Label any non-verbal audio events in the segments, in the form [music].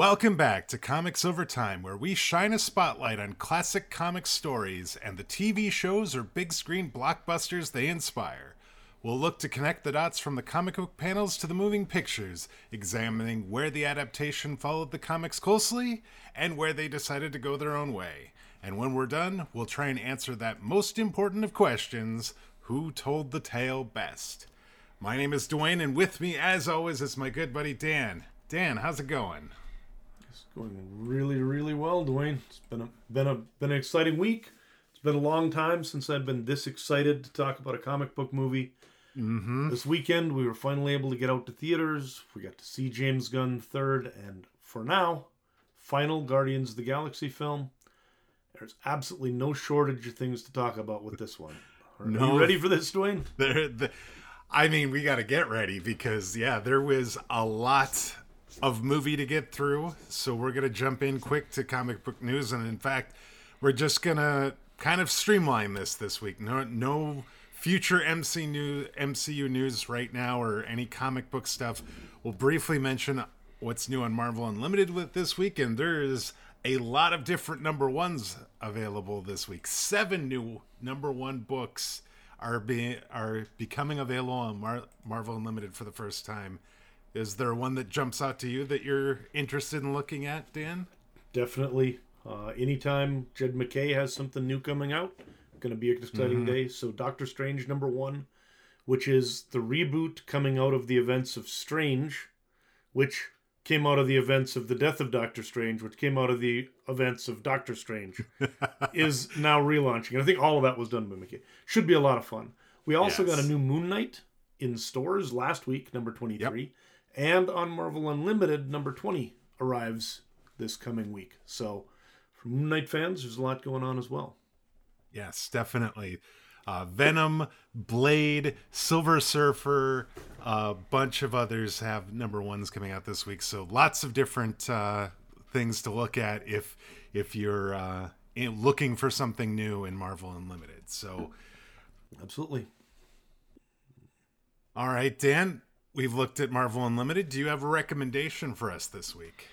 Welcome back to Comics Over Time, where we shine a spotlight on classic comic stories and the TV shows or big screen blockbusters they inspire. We'll look to connect the dots from the comic book panels to the moving pictures, examining where the adaptation followed the comics closely and where they decided to go their own way. And when we're done, we'll try and answer that most important of questions who told the tale best? My name is Dwayne, and with me, as always, is my good buddy Dan. Dan, how's it going? It's going really, really well, Dwayne. It's been a been a been an exciting week. It's been a long time since I've been this excited to talk about a comic book movie. Mm-hmm. This weekend, we were finally able to get out to theaters. We got to see James Gunn third, and for now, final Guardians of the Galaxy film. There's absolutely no shortage of things to talk about with this one. Are No. you ready for this, Dwayne? There, the, I mean, we got to get ready because yeah, there was a lot of movie to get through. So we're gonna jump in quick to comic book news, and in fact, we're just gonna kind of streamline this this week. No, no future MC MCU news right now or any comic book stuff. We'll briefly mention what's new on Marvel Unlimited with this week, and there is a lot of different number ones available this week. Seven new number one books are being are becoming available on Mar- Marvel Unlimited for the first time. Is there one that jumps out to you that you're interested in looking at, Dan? Definitely. Uh, anytime Jed McKay has something new coming out, going to be an exciting day. So, Doctor Strange number one, which is the reboot coming out of the events of Strange, which came out of the events of the death of Doctor Strange, which came out of the events of Doctor Strange, [laughs] is now relaunching. And I think all of that was done by McKay. Should be a lot of fun. We also Yes. got a new Moon Knight in stores last week, number 23. And on Marvel Unlimited, number 20 arrives this coming week. So, for Moon Knight fans, there's a lot going on as well. Yes, definitely. Uh, Venom, Blade, Silver Surfer, a bunch of others have number ones coming out this week. So lots of different uh, things to look at if if you're uh, looking for something new in Marvel Unlimited. So, Absolutely. all right, Dan, we've looked at Marvel Unlimited. Do you have a recommendation for us this week?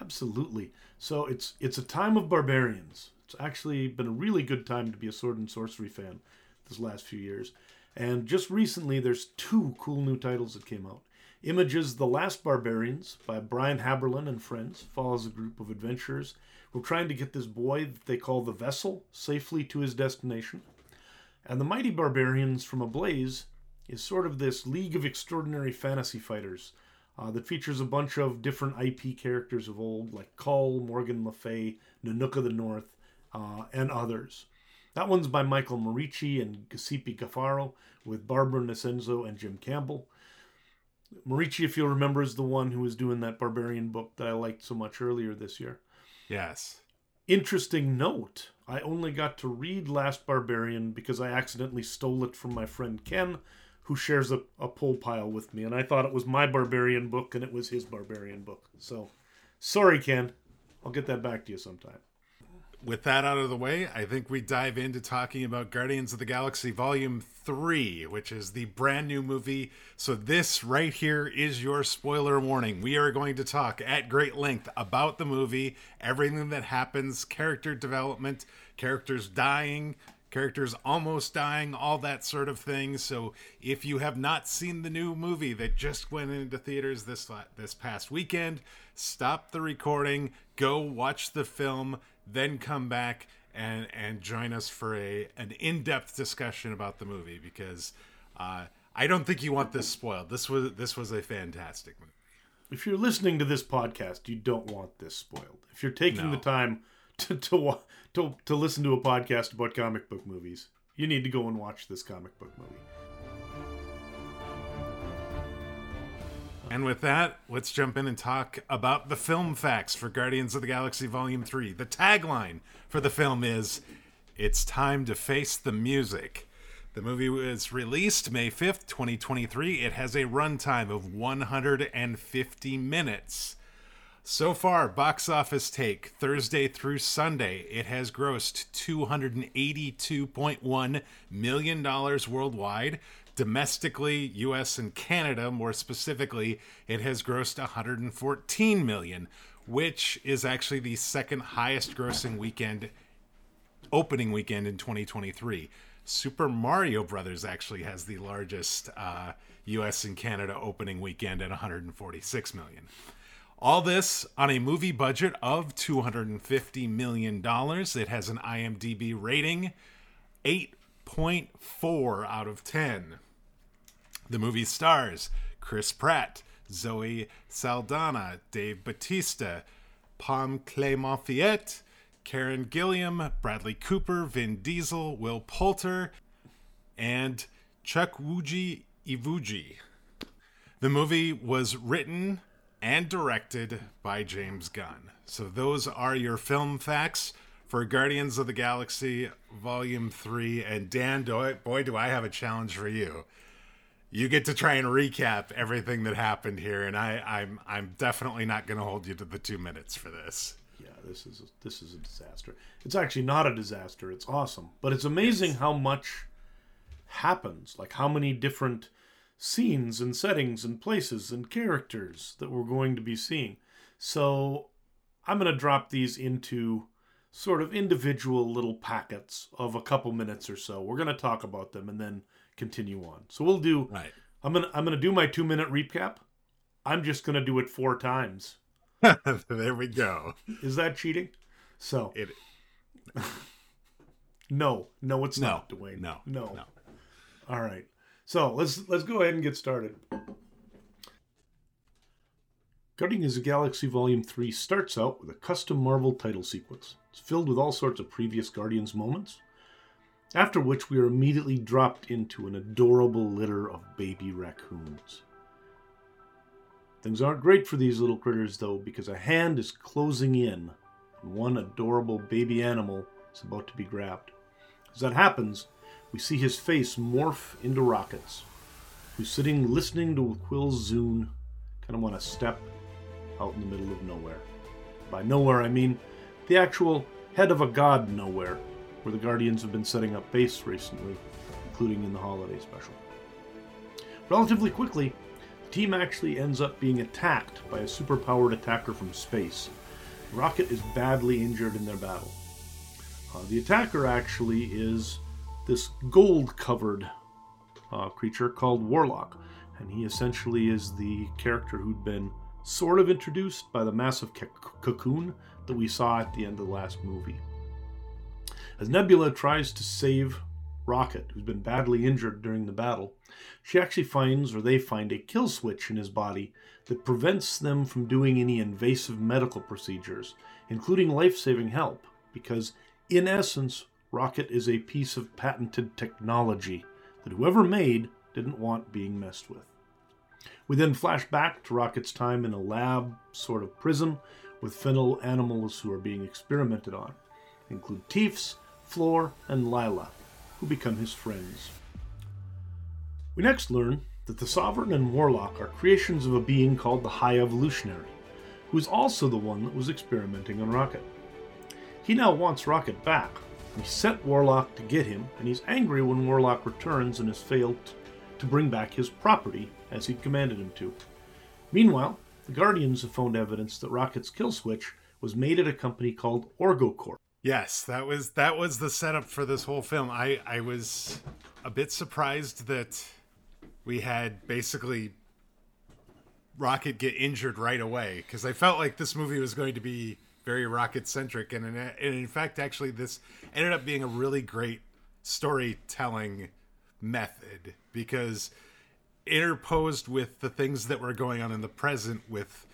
Absolutely. So it's it's a time of barbarians. It's actually been a really good time to be a sword and sorcery fan this last few years. And just recently there's two cool new titles that came out. Images The Last Barbarians by Brian Haberlin and friends follows a group of adventurers who are trying to get this boy that they call the Vessel safely to his destination. And the Mighty Barbarians from Ablaze is sort of this league of extraordinary fantasy fighters uh, that features a bunch of different IP characters of old, like Kull, Morgan Le Fay, Nanook of the North, uh, and others. That one's by Michael Moreci and Giuseppe Cafaro, with Barbara Nosenzo and Jim Campbell. Moreci, if you'll remember, is the one who was doing that barbarian book that I liked so much earlier this year. Yes. Interesting note I only got to read Last Barbarian because I accidentally stole it from my friend Ken, who shares a, a pull pile with me. And I thought it was my barbarian book and it was his barbarian book. So, sorry, Ken. I'll get that back to you sometime. with that out of the way, I think we dive into talking about Guardians of the Galaxy Volume 3, which is the brand new movie. So, this right here is your spoiler warning. We are going to talk at great length about the movie, everything that happens, character development, characters dying. Characters almost dying, all that sort of thing. So, if you have not seen the new movie that just went into theaters this this past weekend, stop the recording, go watch the film, then come back and and join us for a an in-depth discussion about the movie because uh, I don't think you want this spoiled. This was this was a fantastic movie. If you're listening to this podcast, you don't want this spoiled. If you're taking No. the time to, to, to, to listen to a podcast about comic book movies, you need to go and watch this comic book movie. And with that, let's jump in and talk about the film facts for Guardians of the Galaxy Volume 3. The tagline for the film is It's time to face the music. The movie was released May 5th, 2023. It has a runtime of 150 minutes. So far, box office take Thursday through Sunday, it has grossed $282.1 million worldwide, Domestically, US and Canada, more specifically, it has grossed 114 million, which is actually the second highest grossing weekend opening weekend in 2023. Super Mario Brothers actually has the largest uh, US and Canada opening weekend at 146 million. All this on a movie budget of $250 million. It has an IMDb rating 8.4 out of 10. The movie stars Chris Pratt, Zoe Saldana, Dave Bautista, Pom Clément Karen Gillan, Bradley Cooper, Vin Diesel, Will Poulter, and Chuck Chukwudi Iwuji. The movie was written and directed by James Gunn. So those are your film facts for Guardians of the Galaxy Volume 3. And Dan, boy, do I have a challenge for you. You get to try and recap everything that happened here, and I, I'm I'm definitely not going to hold you to the two minutes for this. Yeah, this is a, this is a disaster. It's actually not a disaster. It's awesome, but it's amazing yes. how much happens. Like how many different scenes and settings and places and characters that we're going to be seeing. So I'm going to drop these into sort of individual little packets of a couple minutes or so. We're going to talk about them and then continue on. So we'll do right. I'm going to I'm going to do my 2 minute recap. I'm just going to do it 4 times. [laughs] there we go. Is that cheating? So it [laughs] No, no it's no, not, Dwayne. No. No. No. All right. So, let's let's go ahead and get started. Guardians of Galaxy Volume 3 starts out with a custom Marvel title sequence. It's filled with all sorts of previous Guardians moments, after which we are immediately dropped into an adorable litter of baby raccoons. Things aren't great for these little critters, though, because a hand is closing in, and one adorable baby animal is about to be grabbed. As that happens, we see his face morph into Rockets, who's sitting listening to Quill's Zune kind of on a step out in the middle of nowhere. By nowhere, I mean the actual head of a god nowhere, where the Guardians have been setting up base recently, including in the holiday special. Relatively quickly, the team actually ends up being attacked by a superpowered attacker from space. Rocket is badly injured in their battle. Uh, the attacker actually is this gold covered uh, creature called Warlock, and he essentially is the character who'd been sort of introduced by the massive c- cocoon that we saw at the end of the last movie. As Nebula tries to save Rocket, who's been badly injured during the battle, she actually finds, or they find, a kill switch in his body that prevents them from doing any invasive medical procedures, including life saving help, because in essence, Rocket is a piece of patented technology that whoever made didn't want being messed with. We then flash back to Rocket's time in a lab sort of prison with fennel animals who are being experimented on, include Teefs, Floor, and Lylla, who become his friends. We next learn that the Sovereign and Warlock are creations of a being called the High Evolutionary, who is also the one that was experimenting on Rocket. He now wants Rocket back, he sent Warlock to get him, and he's angry when Warlock returns and has failed to bring back his property as he'd commanded him to. Meanwhile, the Guardians have found evidence that Rocket's kill switch was made at a company called OrgoCorp. Yes, that was that was the setup for this whole film. I I was a bit surprised that we had basically Rocket get injured right away because I felt like this movie was going to be very rocket centric, and in, and in fact, actually, this ended up being a really great storytelling method because interposed with the things that were going on in the present with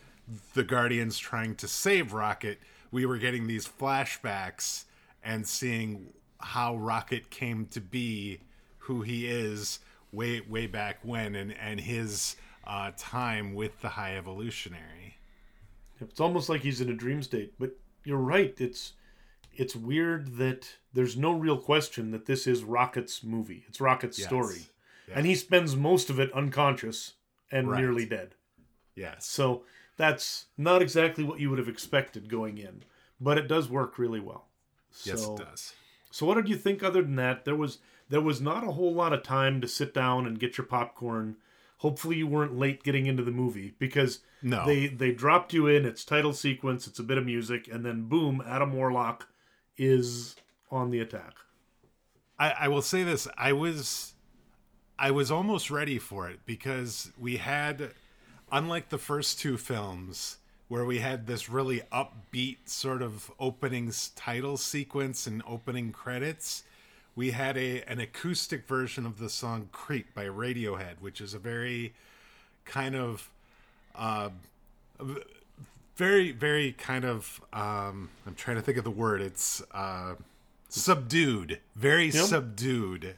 the Guardians trying to save Rocket, we were getting these flashbacks and seeing how Rocket came to be who he is way way back when and and his uh, time with the High Evolutionary. It's almost like he's in a dream state. But you're right. It's it's weird that there's no real question that this is Rocket's movie. It's Rocket's yes. story. Yes. And he spends most of it unconscious and right. nearly dead. Yes. So that's not exactly what you would have expected going in, but it does work really well. So, yes, it does. So what did you think other than that? There was there was not a whole lot of time to sit down and get your popcorn. Hopefully, you weren't late getting into the movie because No. they they dropped you in. It's title sequence. It's a bit of music, and then boom, Adam Warlock is on the attack. I, I will say this: I was, I was almost ready for it because we had, unlike the first two films, where we had this really upbeat sort of opening title sequence and opening credits. We had a an acoustic version of the song "Creep" by Radiohead, which is a very kind of uh, very very kind of um i'm trying to think of the word. It's uh subdued very subdued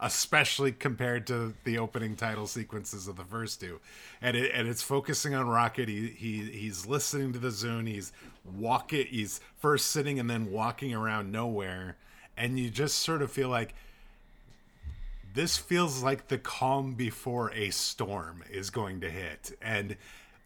especially compared to the opening title sequences of the first two. And it and it's focusing on rocket. He, he he's listening to the zune. He's walking he's first sitting and then walking around nowhere and you just sort of feel like this feels like the calm before a storm is going to hit. And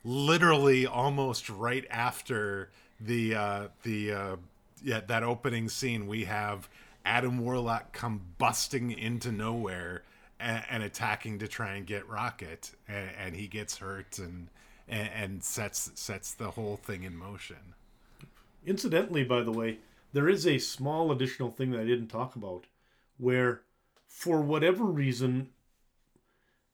literally almost right after the uh the uh yeah that opening scene we have adam warlock come busting into nowhere and, and attacking to try and get rocket and, and he gets hurt and, and and sets sets the whole thing in motion. Incidentally, by the way, there is a small additional thing that I didn't talk about where, for whatever reason,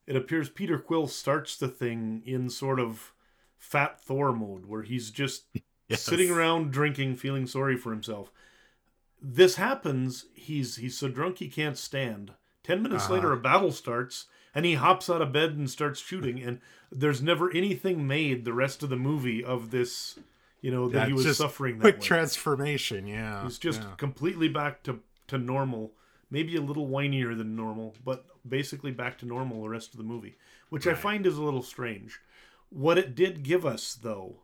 it appears Peter Quill starts the thing in sort of fat Thor mode where he's just [laughs] Yes. sitting around drinking, feeling sorry for himself. This happens, he's he's so drunk he can't stand. Ten minutes Uh-huh. later a battle starts and he hops out of bed and starts shooting and there's never anything made the rest of the movie of this you know that he was suffering that quick way. transformation yeah He's just yeah. completely back to, to normal. Maybe a little whinier than normal, but basically back to normal the rest of the movie, which I find is a little strange. What it did give us, though,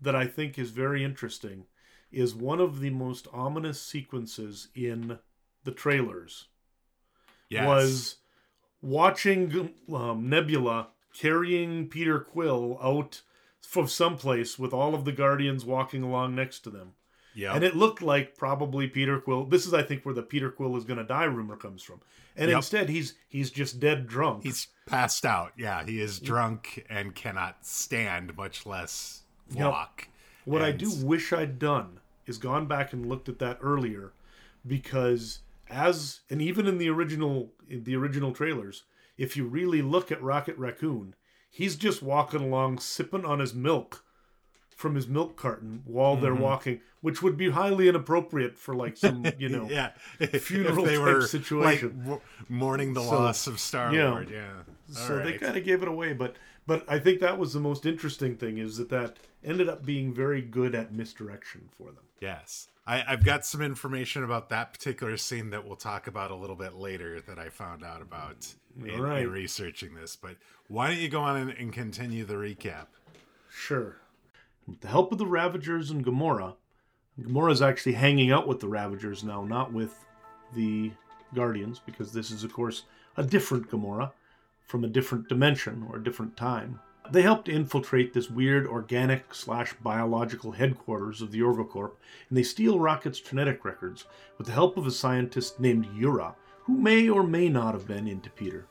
that I think is very interesting, is one of the most ominous sequences in the trailers yes. was watching um, Nebula carrying Peter Quill out from someplace with all of the Guardians walking along next to them. yeah And it looked like probably Peter Quill. This is, I think, where the Peter Quill is going to die rumor comes from. And Yep. instead, he's he's just dead drunk. He's passed out. Yeah, he is drunk and cannot stand, much less walk. what I do wish I'd done is gone back and looked at that earlier, because as and even in the original in the original trailers, if you really look at Rocket Raccoon, he's just walking along sipping on his milk from his milk carton while they're mm-hmm. walking, which would be highly inappropriate for like some [laughs] you know yeah, [laughs] funeral if they type were situation. like mourning the So, loss of Star yeah. Lord. Yeah, so they kind of gave it away but but i think that was the most interesting thing is that that ended up being very good at misdirection for them yes. I, I've got some information about that particular scene that we'll talk about a little bit later that I found out about mm, in, in researching this. But why don't you go on and, and continue the recap? sure with the help of the ravagers and gamora gamora's actually hanging out with the ravagers now not with the guardians because this is of course a different gamora from a different dimension or a different time they help to infiltrate this weird organic slash biological headquarters of the Orgocorp, and they steal Rocket's genetic records with the help of a scientist named Yura, who may or may not have been into Peter.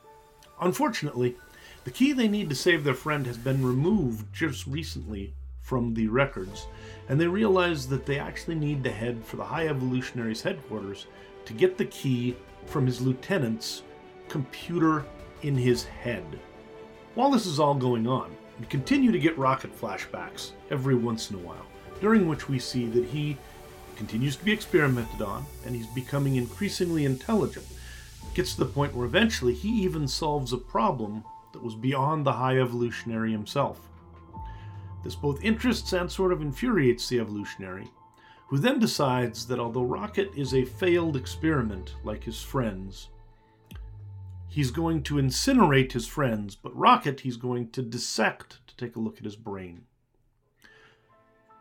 Unfortunately, the key they need to save their friend has been removed just recently from the records, and they realize that they actually need to head for the High Evolutionary's headquarters to get the key from his lieutenant's computer in his head. While this is all going on, we continue to get rocket flashbacks every once in a while, during which we see that he continues to be experimented on and he's becoming increasingly intelligent. Gets to the point where eventually he even solves a problem that was beyond the high evolutionary himself. This both interests and sort of infuriates the evolutionary, who then decides that although Rocket is a failed experiment like his friends, he's going to incinerate his friends, but Rocket he's going to dissect to take a look at his brain.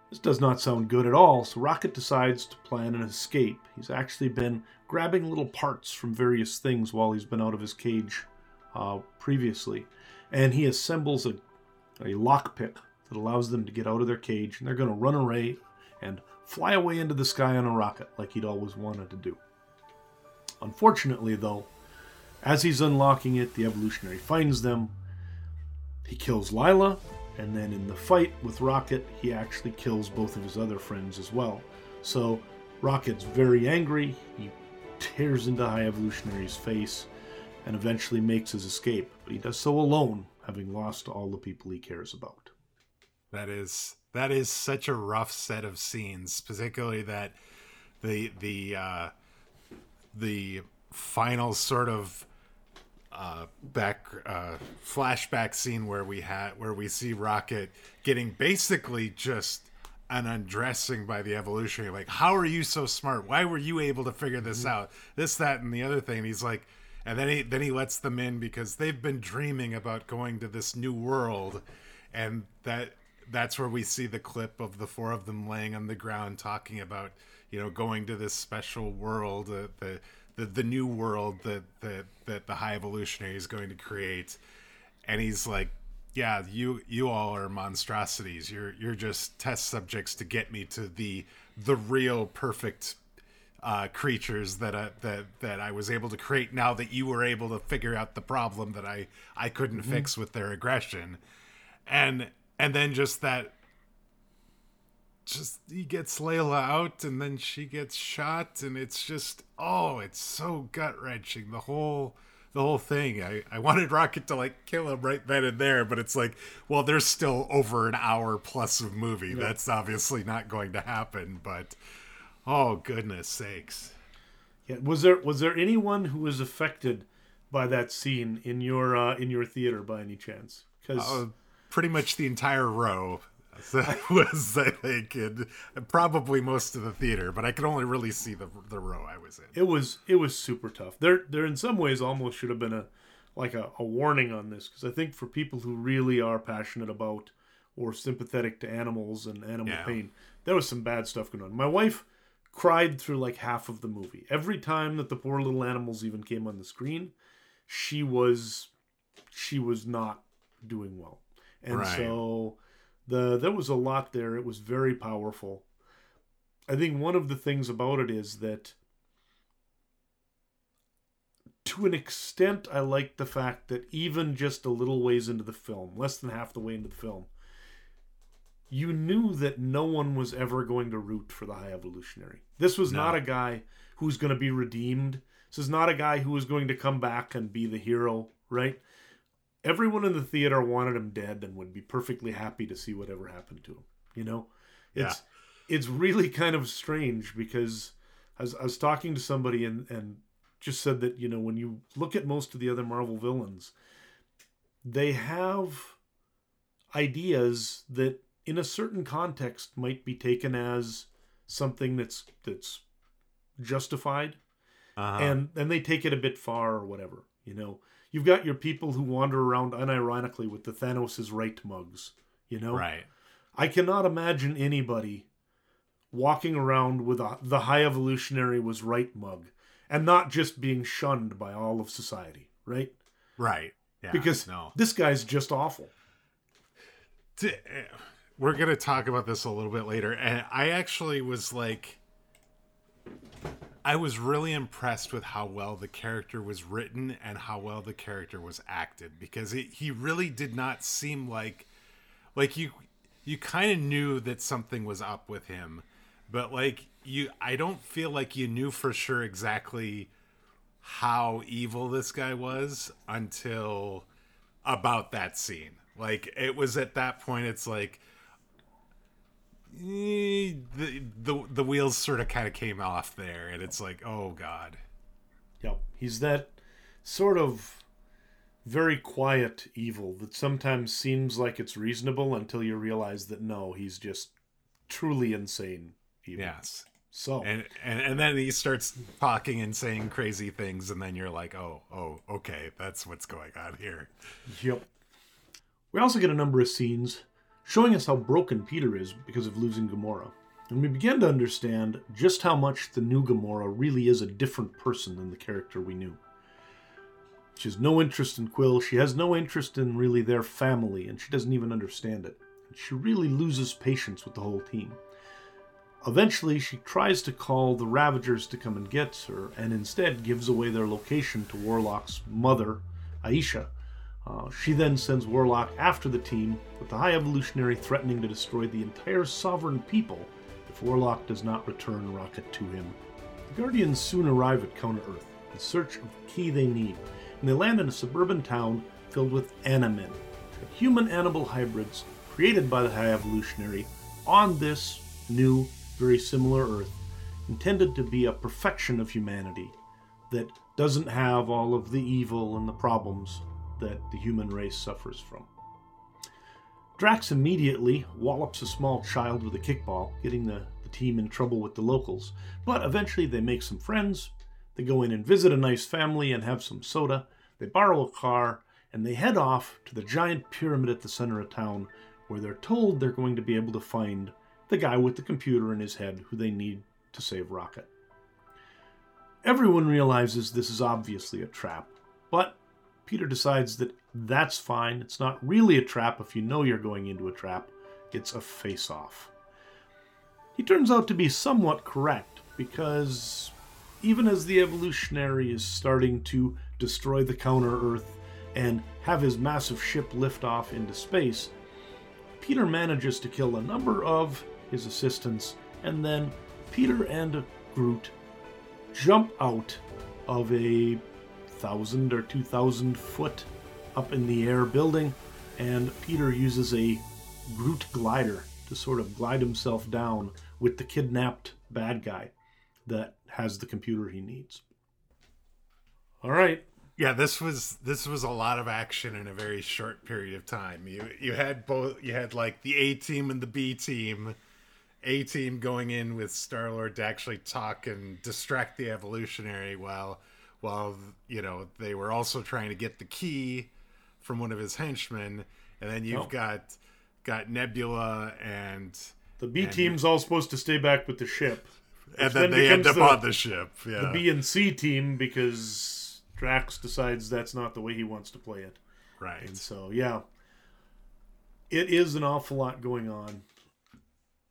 This does not sound good at all, so Rocket decides to plan an escape. He's actually been grabbing little parts from various things while he's been out of his cage uh, previously, and he assembles a, a lockpick that allows them to get out of their cage, and they're going to run away and fly away into the sky on a rocket like he'd always wanted to do. Unfortunately, though, As he's unlocking it, the evolutionary finds them. He kills Lylla, and then in the fight with Rocket, he actually kills both of his other friends as well. So Rocket's very angry. He tears into High Evolutionary's face and eventually makes his escape. But he does so alone, having lost all the people he cares about. That is that is such a rough set of scenes, particularly that the the uh, the final sort of uh, back uh, flashback scene where we had where we see Rocket getting basically just an undressing by the evolutionary. Like, how are you so smart? Why were you able to figure this mm-hmm. out? This, that, and the other thing. he's like, and then he then he lets them in because they've been dreaming about going to this new world, and that that's where we see the clip of the four of them laying on the ground talking about you know going to this special world, uh, the the the new world that that that the high evolutionary is going to create, and he's like, yeah, you you all are monstrosities. You're you're just test subjects to get me to the the real perfect uh, creatures that I, that that I was able to create. Now that you were able to figure out the problem that I I couldn't mm-hmm. fix with their aggression, and and then just that just he gets Layla out and then she gets shot and it's just oh it's so gut wrenching the whole the whole thing. I, I wanted Rocket to like kill him right then and there but it's like well there's still over an hour plus of movie. That's obviously not going to happen but oh goodness sakes. Yeah was there was there anyone who was affected by that scene in your uh, in your theater by any chance? Because uh, pretty much the entire row [laughs] that was I think in probably most of the theater, but I could only really see the the row I was in. It was it was super tough. There there in some ways almost should have been a like a, a warning on this because I think for people who really are passionate about or sympathetic to animals and animal yeah. pain, there was some bad stuff going on. My wife cried through like half of the movie. Every time that the poor little animals even came on the screen, she was she was not doing well. And right. so the there was a lot there. It was very powerful. I think one of the things about it is that to an extent I like the fact that even just a little ways into the film, less than half the way into the film, you knew that no one was ever going to root for the high evolutionary. This was no. not a guy who's going to be redeemed. This is not a guy who is going to come back and be the hero, right? Everyone in the theater wanted him dead and would be perfectly happy to see whatever happened to him. You know, it's yeah. it's really kind of strange because I was, I was talking to somebody and and just said that you know when you look at most of the other Marvel villains, they have ideas that in a certain context might be taken as something that's that's justified uh-huh. and and they take it a bit far or whatever you know you've got your people who wander around unironically with the Thanos' right mugs, you know? Right. I cannot imagine anybody walking around with a, the high evolutionary was right mug and not just being shunned by all of society, right? Right. Yeah, because no. this guy's just awful. Eh, we're going to talk about this a little bit later. And I actually was like, I was really impressed with how well the character was written and how well the character was acted because it, he really did not seem like like you you kind of knew that something was up with him but like you I don't feel like you knew for sure exactly how evil this guy was until about that scene. Like it was at that point it's like the, the the wheels sort of kind of came off there, and it's like, oh god. Yep, he's that sort of very quiet evil that sometimes seems like it's reasonable until you realize that no, he's just truly insane. Evil. Yes. So and, and and then he starts talking and saying crazy things, and then you're like, oh, oh, okay, that's what's going on here. Yep. We also get a number of scenes showing us how broken Peter is because of losing Gamora. And we begin to understand just how much the new Gamora really is a different person than the character we knew. She has no interest in Quill, she has no interest in really their family, and she doesn't even understand it. And she really loses patience with the whole team. Eventually, she tries to call the Ravagers to come and get her, and instead gives away their location to Warlock's mother, Ayesha. Uh, she then sends Warlock after the team, with the High Evolutionary threatening to destroy the entire sovereign people if Warlock does not return Rocket to him. The Guardians soon arrive at Counter Earth in search of the key they need, and they land in a suburban town filled with Animen, human animal hybrids created by the High Evolutionary on this new, very similar Earth, intended to be a perfection of humanity that doesn't have all of the evil and the problems that the human race suffers from. Drax immediately wallops a small child with a kickball, getting the, the team in trouble with the locals, but eventually they make some friends. They go in and visit a nice family and have some soda. They borrow a car and they head off to the giant pyramid at the center of town where they're told they're going to be able to find the guy with the computer in his head who they need to save Rocket. Everyone realizes this is obviously a trap, but Peter decides that that's fine. It's not really a trap if you know you're going into a trap, it's a face off. He turns out to be somewhat correct because even as the evolutionary is starting to destroy the counter Earth and have his massive ship lift off into space, Peter manages to kill a number of his assistants, and then Peter and Groot jump out of a thousand or two thousand foot up in the air building, and Peter uses a Groot glider to sort of glide himself down with the kidnapped bad guy that has the computer he needs. All right. Yeah, this was this was a lot of action in a very short period of time. You you had both you had like the A team and the B team. A team going in with Star Lord to actually talk and distract the evolutionary while while you know they were also trying to get the key from one of his henchmen, and then you've oh. got got Nebula and the B and, team's all supposed to stay back with the ship, and then, then they end up the, on the ship. Yeah, the B and C team because Drax decides that's not the way he wants to play it. Right. And so, yeah, it is an awful lot going on.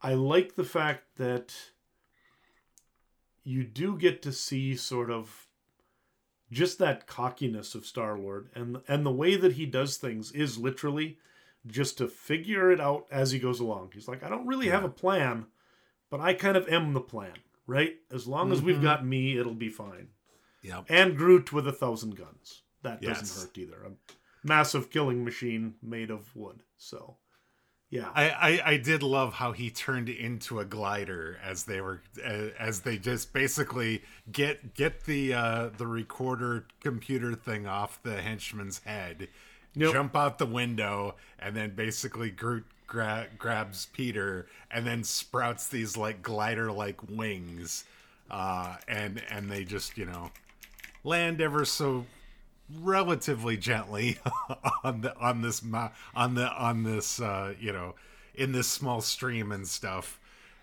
I like the fact that you do get to see sort of just that cockiness of Star Lord, and and the way that he does things is literally just to figure it out as he goes along. He's like, I don't really yeah. have a plan, but I kind of am the plan, right? As long as mm-hmm. we've got me, it'll be fine. Yep. And Groot with a thousand guns. That yes. doesn't hurt either. A massive killing machine made of wood. So, yeah. I, I, I did love how he turned into a glider as they were as they just basically get get the uh, the recorder computer thing off the henchman's head, yep. jump out the window, and then basically Groot gra- grabs Peter and then sprouts these like glider like wings, uh, and and they just you know land ever so relatively gently [laughs] on the on this on the on this uh, you know in this small stream and stuff,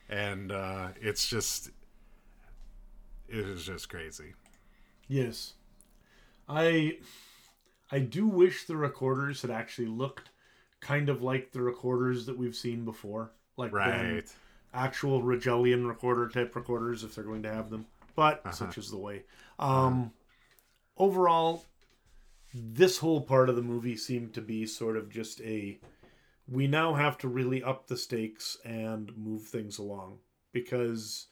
and uh, it's just it is just crazy. Yes, I I do wish the recorders had actually looked kind of like the recorders that we've seen before, like right. actual Rigellian recorder type recorders if they're going to have them. But uh-huh. such is the way. Um, overall, this whole part of the movie seemed to be sort of just a we now have to really up the stakes and move things along. Because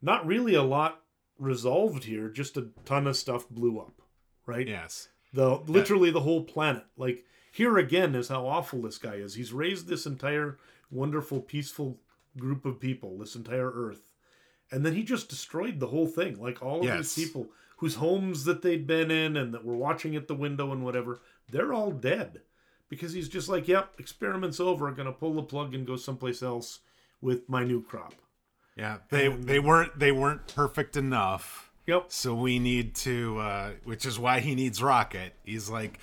not really a lot resolved here just a ton of stuff blew up right? Yes. The literally the whole planet. Like here again is how awful this guy is. He's raised this entire wonderful peaceful group of people this entire earth. And then he just destroyed the whole thing. Like all of yes. these people whose homes that they'd been in and that were watching at the window and whatever, they're all dead. Because he's just like, yep, experiment's over. I'm gonna pull the plug and go someplace else with my new crop. Yeah, they and, they weren't they weren't perfect enough. Yep. So we need to, uh, which is why he needs Rocket. He's like,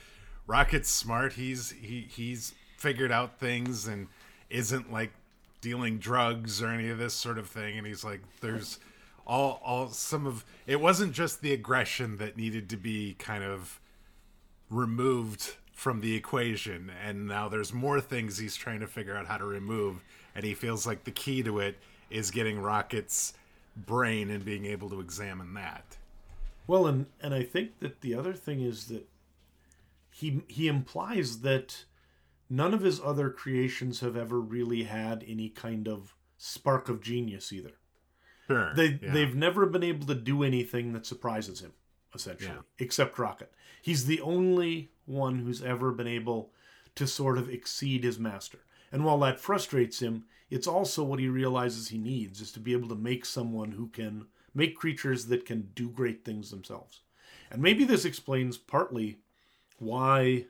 Rocket's smart. He's he he's figured out things and isn't like dealing drugs or any of this sort of thing. And he's like, there's all all some of it wasn't just the aggression that needed to be kind of removed from the equation and now there's more things he's trying to figure out how to remove and he feels like the key to it is getting Rocket's brain and being able to examine that. Well, and and I think that the other thing is that he he implies that none of his other creations have ever really had any kind of spark of genius either. Sure. They yeah. they've never been able to do anything that surprises him, essentially, Yeah. except Rocket. He's the only one who's ever been able to sort of exceed his master. And while that frustrates him, it's also what he realizes he needs is to be able to make someone who can make creatures that can do great things themselves. And maybe this explains partly why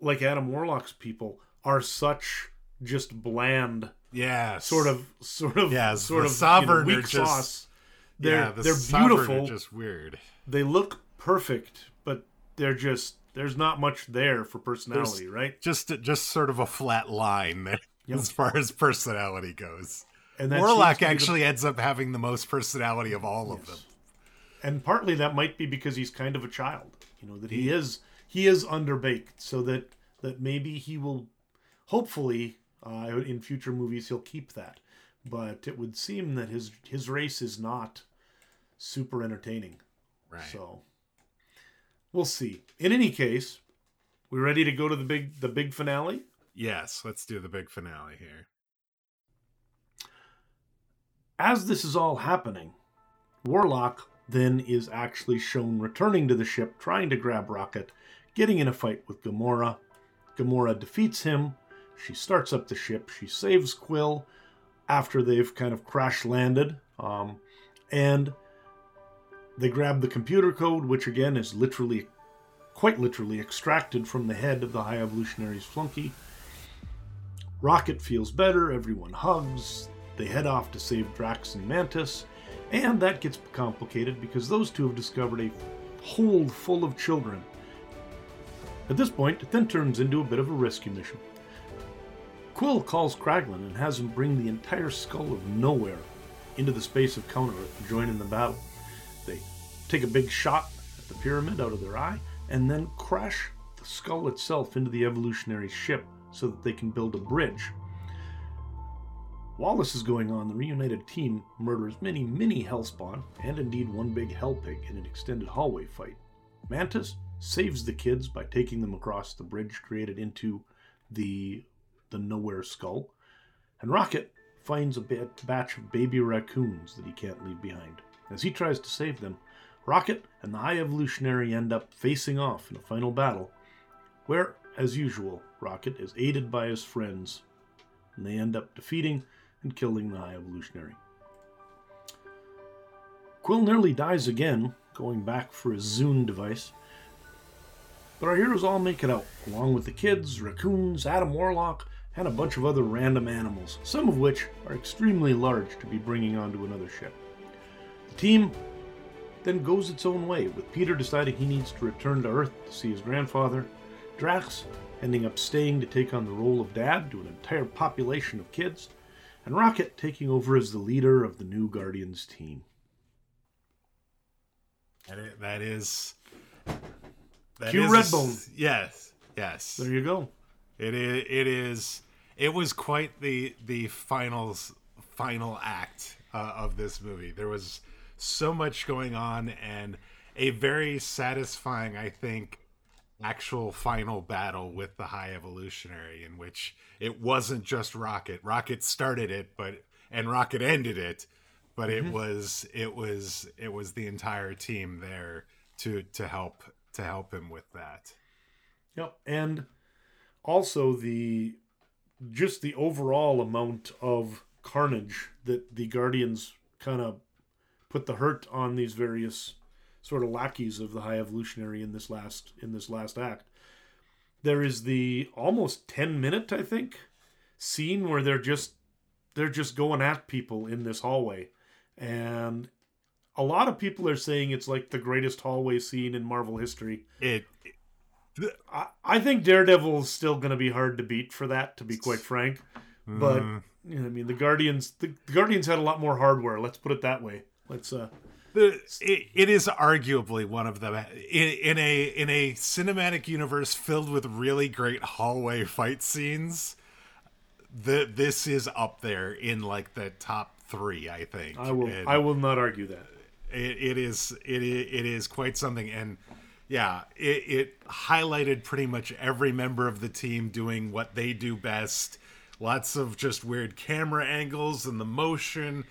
like Adam Warlock's people are such just bland Yes. sort of sort of Yeah, sort of Sovereign you know, weak just- sauce. They're yeah, the they're beautiful. Just weird. They look perfect, but they're just there's not much there for personality, right? Just just sort of a flat line [laughs] there Yep. as far as personality goes. And that Warlock be the- actually ends up having the most personality of all of them. and partly that might be because he's kind of a child, you know, that he mm. is he is underbaked, so that that maybe he will hopefully uh, in future movies he'll keep that. But it would seem that his his race is not super entertaining. Right. So we'll see. In any case, we ready to go to the big the big finale? Yes, let's do the big finale here. As this is all happening, Warlock then is actually shown returning to the ship trying to grab Rocket, getting in a fight with Gamora. Gamora defeats him. She starts up the ship. She saves Quill after they've kind of crash landed. Um, and they grab the computer code, which again is literally, quite literally, extracted from the head of the High Evolutionary's flunky. Rocket feels better, everyone hugs, they head off to save Drax and Mantis, and that gets complicated because those two have discovered a hold full of children. At this point, it then turns into a bit of a rescue mission. Quill calls Kraglin and has him bring the entire skull of Nowhere into the space of Counter Earth to join in the battle. They take a big shot at the pyramid out of their eye and then crash the skull itself into the evolutionary ship so that they can build a bridge. While this is going on, the reunited team murders many mini Hellspawn and indeed one big Hellpig in an extended hallway fight. Mantis saves the kids by taking them across the bridge created into the the nowhere skull, and Rocket finds a batch of baby raccoons that he can't leave behind. As he tries to save them, Rocket and the High Evolutionary end up facing off in a final battle, where, as usual, Rocket is aided by his friends, and they end up defeating and killing the High Evolutionary. Quill nearly dies again, going back for his Zune device. But our heroes all make it out, along with the kids, raccoons, Adam Warlock, and a bunch of other random animals, some of which are extremely large to be bringing onto another ship. The team then goes its own way, with Peter deciding he needs to return to Earth to see his grandfather, Drax ending up staying to take on the role of dad to an entire population of kids, and Rocket taking over as the leader of the new Guardians team. That is, that Cue is- Redbone. Yes, yes. There you go. It is. It is. It was quite the the finals final act uh, of this movie. There was so much going on and a very satisfying, I think, actual final battle with the High Evolutionary, in which it wasn't just Rocket. Rocket started it, but and Rocket ended it, but it was it was it was the entire team there to to help to help him with that. Yep. And also the just the overall amount of carnage that the Guardians kind of put the hurt on these various sort of lackeys of the high evolutionary in this last in this last act. There is the almost 10 minute, I think, scene where they're just they're just going at people in this hallway. And a lot of people are saying it's like the greatest hallway scene in Marvel history. It I, I think Daredevil is still going to be hard to beat for that, to be quite frank. But you know, I mean, the Guardians, the, the Guardians had a lot more hardware. Let's put it that way. Let's. uh the it, it is arguably one of them in, in a in a cinematic universe filled with really great hallway [laughs] fight scenes the this is up there in like the top three. I think I will. And I will not argue that. It, it is. It it is quite something and yeah it, it highlighted pretty much every member of the team doing what they do best. Lots of just weird camera angles and the motion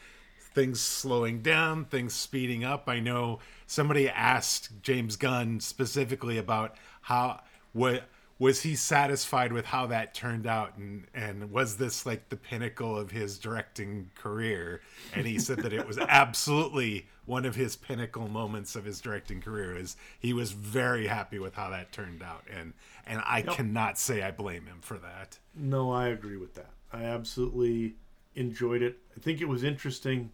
things slowing down things speeding up. I know somebody asked james gunn specifically about how what was he satisfied with how that turned out and and was this like the pinnacle of his directing career? And he said that it was [laughs] absolutely one of his pinnacle moments of his directing career is he was very happy with how that turned out and and I cannot say I blame him for that. No, I agree with that. I absolutely enjoyed it. I think it was interesting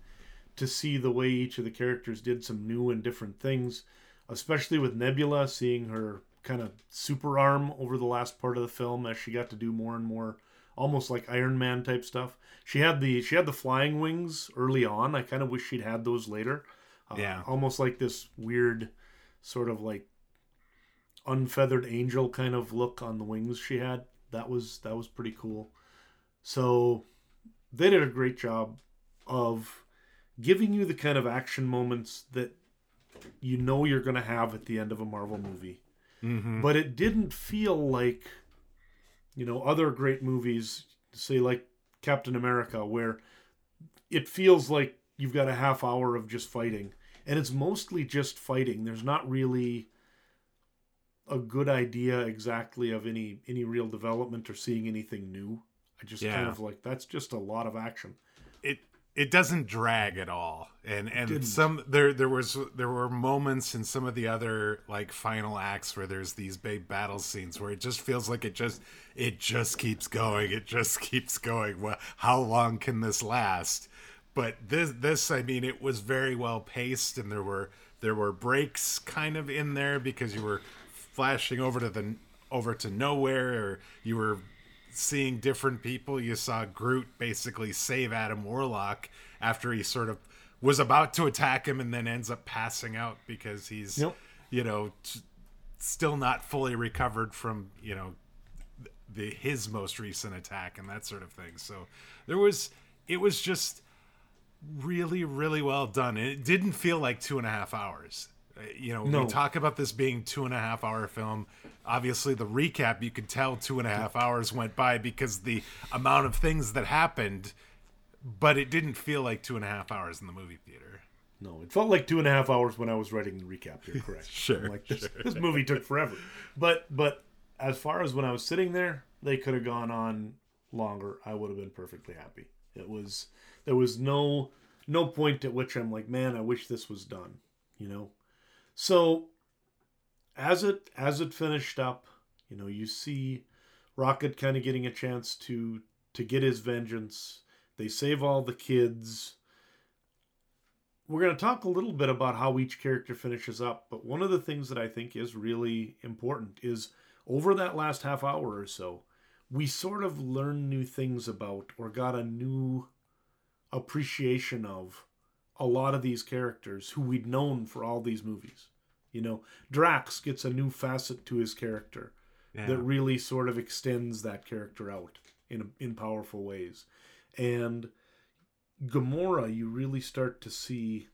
to see the way each of the characters did some new and different things, especially with Nebula, seeing her kind of super arm over the last part of the film as she got to do more and more almost like Iron Man type stuff. She had the she had the flying wings early on. I kind of wish she'd had those later. Uh, Yeah. Almost like this weird sort of like unfeathered angel kind of look on the wings she had. That was that was pretty cool. So they did a great job of giving you the kind of action moments that you know you're going to have at the end of a Marvel movie. Mm-hmm. But it didn't feel like you know other great movies, say like Captain America where it feels like you've got a half hour of just fighting and it's mostly just fighting. There's not really a good idea exactly of any any real development or seeing anything new. I just kind of like that's just a lot of action. it it doesn't drag at all and and Didn't. some there there was there were moments in some of the other like final acts where there's these big battle scenes where it just feels like it just it just keeps going it just [laughs] keeps going well how long can this last but this this i mean it was very well paced and there were there were breaks kind of in there because you were flashing over to the over to nowhere or you were seeing different people. You saw Groot basically save Adam Warlock after he sort of was about to attack him and then ends up passing out because he's, you know, t- still not fully recovered from, you know, the his most recent attack and that sort of thing. So there was, it was just really, really well done. It didn't feel like two and a half hours. Uh, You know, No. we talk about this being two and a half hour film. Obviously, the recap you could tell two and a half hours went by because the amount of things that happened, but it didn't feel like two and a half hours in the movie theater. No, it felt like two and a half hours when I was writing the recap. You're correct. [laughs] Sure, I'm like this, this movie took forever. But but as far as when I was sitting there, they could have gone on longer. I would have been perfectly happy. It was there was no no point at which I'm like, man, I wish this was done. You know. So as it as it finished up, you know, you see Rocket kind of getting a chance to to get his vengeance. They save all the kids we're going to talk a little bit about how each character finishes up but one of the things that i think is really important is over that last half hour or so we sort of learn new things about or got a new appreciation of a lot of these characters who we'd known for all these movies. You know drax gets a new facet to his character that really sort of extends that character out in in powerful ways. And Gamora, you really start to see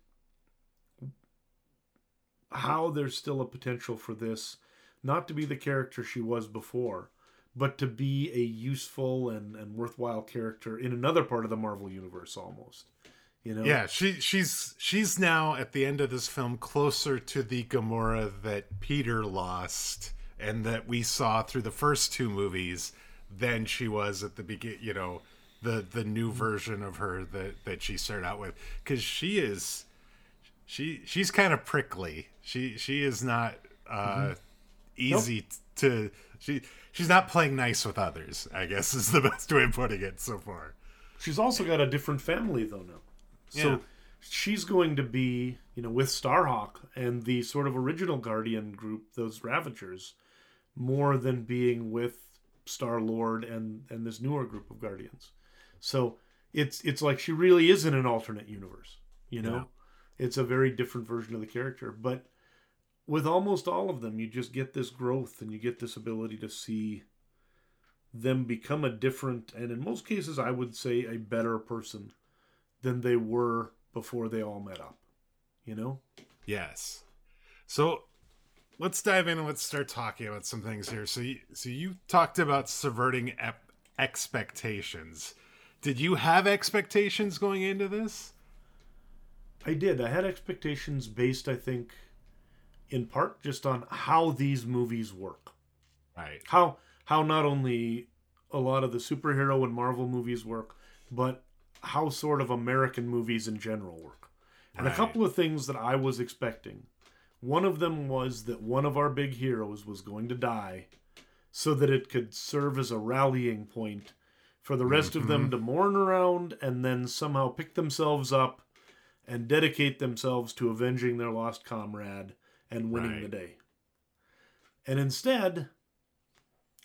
how there's still a potential for this not to be the character she was before, but to be a useful and, and worthwhile character in another part of the Marvel universe almost. You know? Yeah, she she's she's now at the end of this film closer to the Gamora that Peter lost and that we saw through the first two movies than she was at the begin. You know, the the new version of her that that she started out with because she is she she's kind of prickly. She she is not uh, easy to she she's not playing nice with others. I guess is the [laughs] best way of putting it so far. She's also got a different family though now. So Yeah. she's going to be, you know, with Starhawk and the sort of original Guardian group, those Ravagers, more than being with Star Lord and and this newer group of Guardians. So it's it's like she really is in an alternate universe, you know. Yeah. It's a very different version of the character, but with almost all of them, you just get this growth and you get this ability to see them become a different and in most cases I would say a better person than they were before they all met up. You know? Yes. So let's dive in and let's start talking about some things here. So you, so you talked about subverting ep- expectations. Did you have expectations going into this? I did. I had expectations based, I think, in part just on how these movies work. Right. How how not only a lot of the superhero and Marvel movies work, but how sort of American movies in general work. And Right. a couple of things that I was expecting. One of them was that one of our big heroes was going to die so that it could serve as a rallying point for the rest of them mm-hmm. to mourn around and then somehow pick themselves up and dedicate themselves to avenging their lost comrade and winning the day. And instead,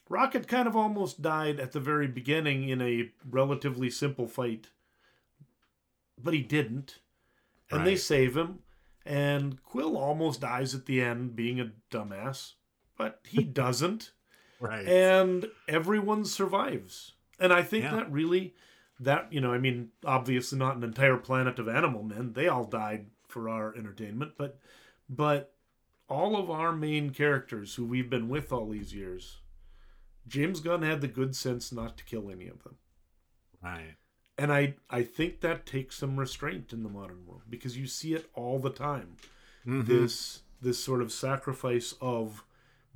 Rocket kind of almost died at the very beginning in a relatively simple fight, but he didn't. And they save him, and Quill almost dies at the end, being a dumbass, but he [laughs] doesn't Right. and everyone survives and i think Yeah. that really that you know i mean obviously not an entire planet of animal men they all died for our entertainment but but all of our main characters who we've been with all these years james gunn had the good sense not to kill any of them right. and i i think that takes some restraint in the modern world because you see it all the time Mhm. this this sort of sacrifice of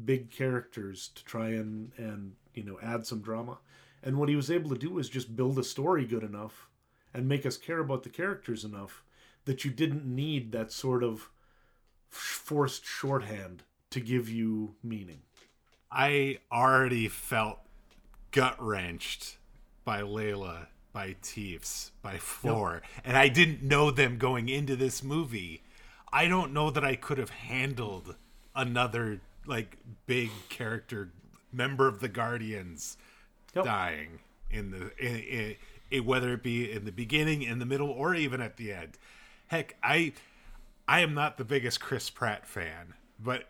big characters to try and and you know add some drama and what he was able to do was just build a story good enough and make us care about the characters enough that you didn't need that sort of forced shorthand to give you meaning I already felt gut wrenched by Lylla, by Teefs, by Floor, and I didn't know them going into this movie. I don't know that I could have handled another like big character member of the Guardians dying in the in, in, in- whether it be in the beginning, in the middle, or even at the end. Heck, I I am not the biggest Chris Pratt fan, but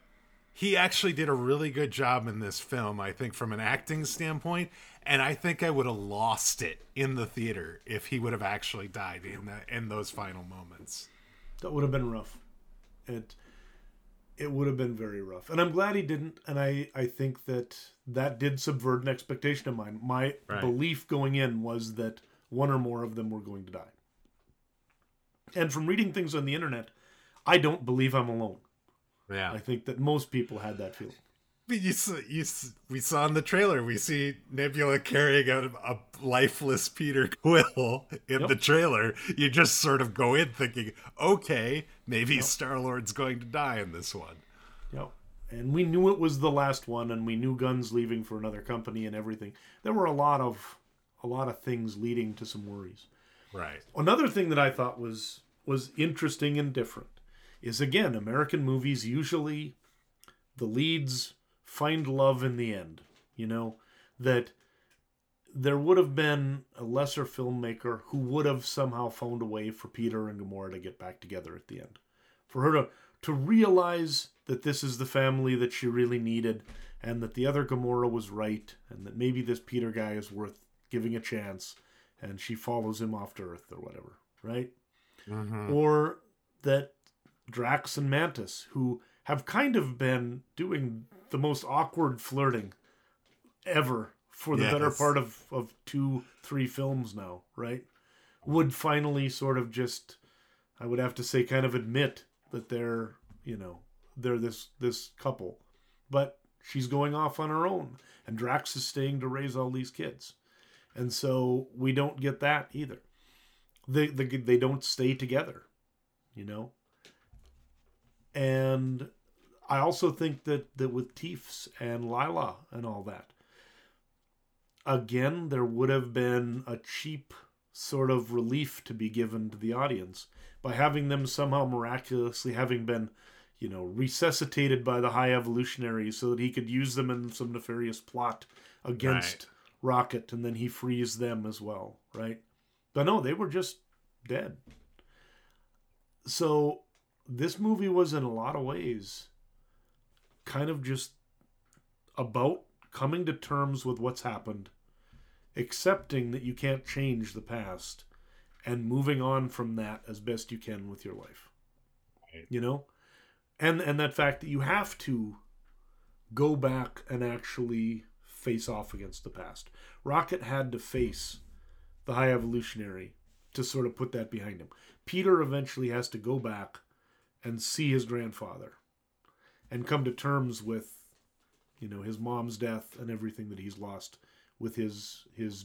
he actually did a really good job in this film, I think, from an acting standpoint. And I think I would have lost it in the theater if he would have actually died in the, in those final moments. That would have been rough. It it would have been very rough. And I'm glad he didn't. And I I think that that did subvert an expectation of mine. My Right. belief going in was that one or more of them were going to die. And from reading things on the internet, I don't believe I'm alone. Yeah, I think that most people had that feeling. you, you we saw in the trailer we see Nebula carrying out a lifeless Peter Quill in Yep. the trailer. You just sort of go in thinking, okay, maybe Star Lord's going to die in this one. Yep. And we knew it was the last one, and we knew Gunn's leaving for another company and everything. There were a lot of a lot of things leading to some worries. Right. Another thing that I thought was was interesting and different is again American movies usually the leads find love in the end. You know that there would have been a lesser filmmaker who would have somehow found a way for Peter and Gamora to get back together at the end. For her to to realize that this is the family that she really needed and that the other Gamora was right and that maybe this Peter guy is worth giving a chance and she follows him off to Earth or whatever, right? Mm-hmm. Or that Drax and Mantis, who have kind of been doing the most awkward flirting ever for the better part of, of two, three films now, right? Would finally sort of just, I would have to say, kind of admit that they're, you know, they're this this couple, but she's going off on her own, and Drax is staying to raise all these kids, and so we don't get that either. They they they don't stay together, you know. And I also think that that with Teefs and Lylla and all that, again, there would have been a cheap sort of relief to be given to the audience by having them somehow miraculously having been, you know, resuscitated by the high evolutionaries so that he could use them in some nefarious plot against Rocket and then he frees them as well, right? But no, they were just dead. So this movie was in a lot of ways kind of just about coming to terms with what's happened, accepting that you can't change the past, and moving on from that as best you can with your life. Right. You know? And and that fact that you have to go back and actually face off against the past. Rocket had to face the high evolutionary to sort of put that behind him. Peter eventually has to go back and see his grandfather and come to terms with you know his mom's death and everything that he's lost with his his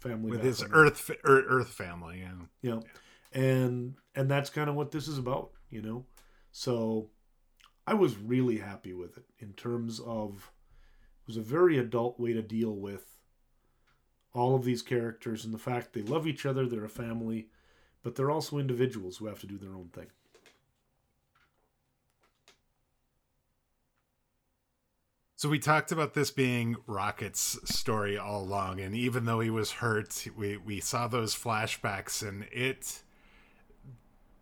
family with his Earth Earth family. Yeah. you know and and that's kind of what this is about you know so i was really happy with it in terms of it was a very adult way to deal with all of these characters and the fact they love each other they're a family but they're also individuals who have to do their own thing So we talked about this being Rocket's story all along, and even though he was hurt, we we saw those flashbacks, and it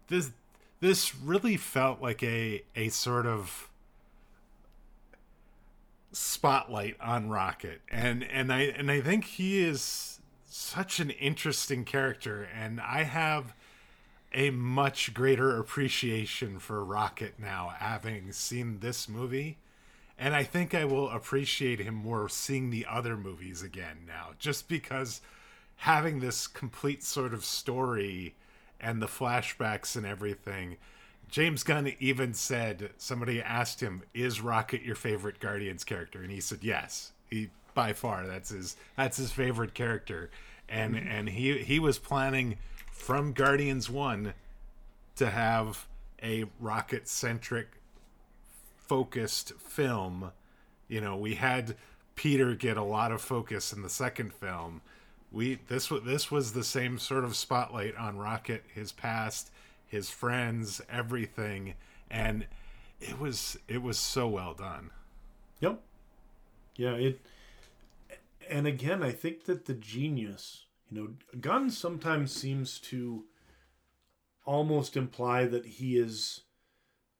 this this really felt like a a sort of spotlight on Rocket, and and I and I think he is such an interesting character, and I have a much greater appreciation for Rocket now, having seen this movie and I think I will appreciate him more seeing the other movies again now, just because having this complete sort of story and the flashbacks and everything. James Gunn even said somebody asked him, "Is Rocket your favorite Guardians character?" and he said, "Yes, he by far that's his that's his favorite character." And mm-hmm. and he he was planning from Guardians 1 to have a rocket centric focused film. You know, we had Peter get a lot of focus in the second film. We this was this was the same sort of spotlight on Rocket, his past, his friends, everything, and it was it was so well done. Yep. Yeah, it and again, I think that the genius, you know, Gunn sometimes seems to almost imply that he is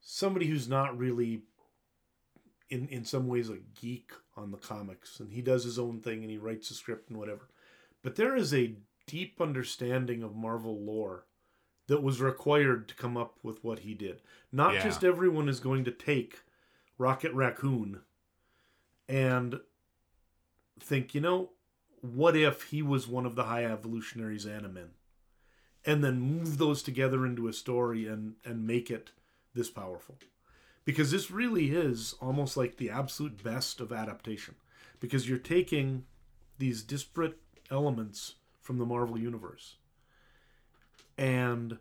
somebody who's not really in in some ways a geek on the comics and he does his own thing and he writes a script and whatever. But there is a deep understanding of Marvel lore that was required to come up with what he did. Not Yeah. just everyone is going to take Rocket Raccoon and think, you know, what if he was one of the high evolutionaries Animen? And then move those together into a story and and make it this powerful. Because this really is almost like the absolute best of adaptation. Because you're taking these disparate elements from the Marvel universe and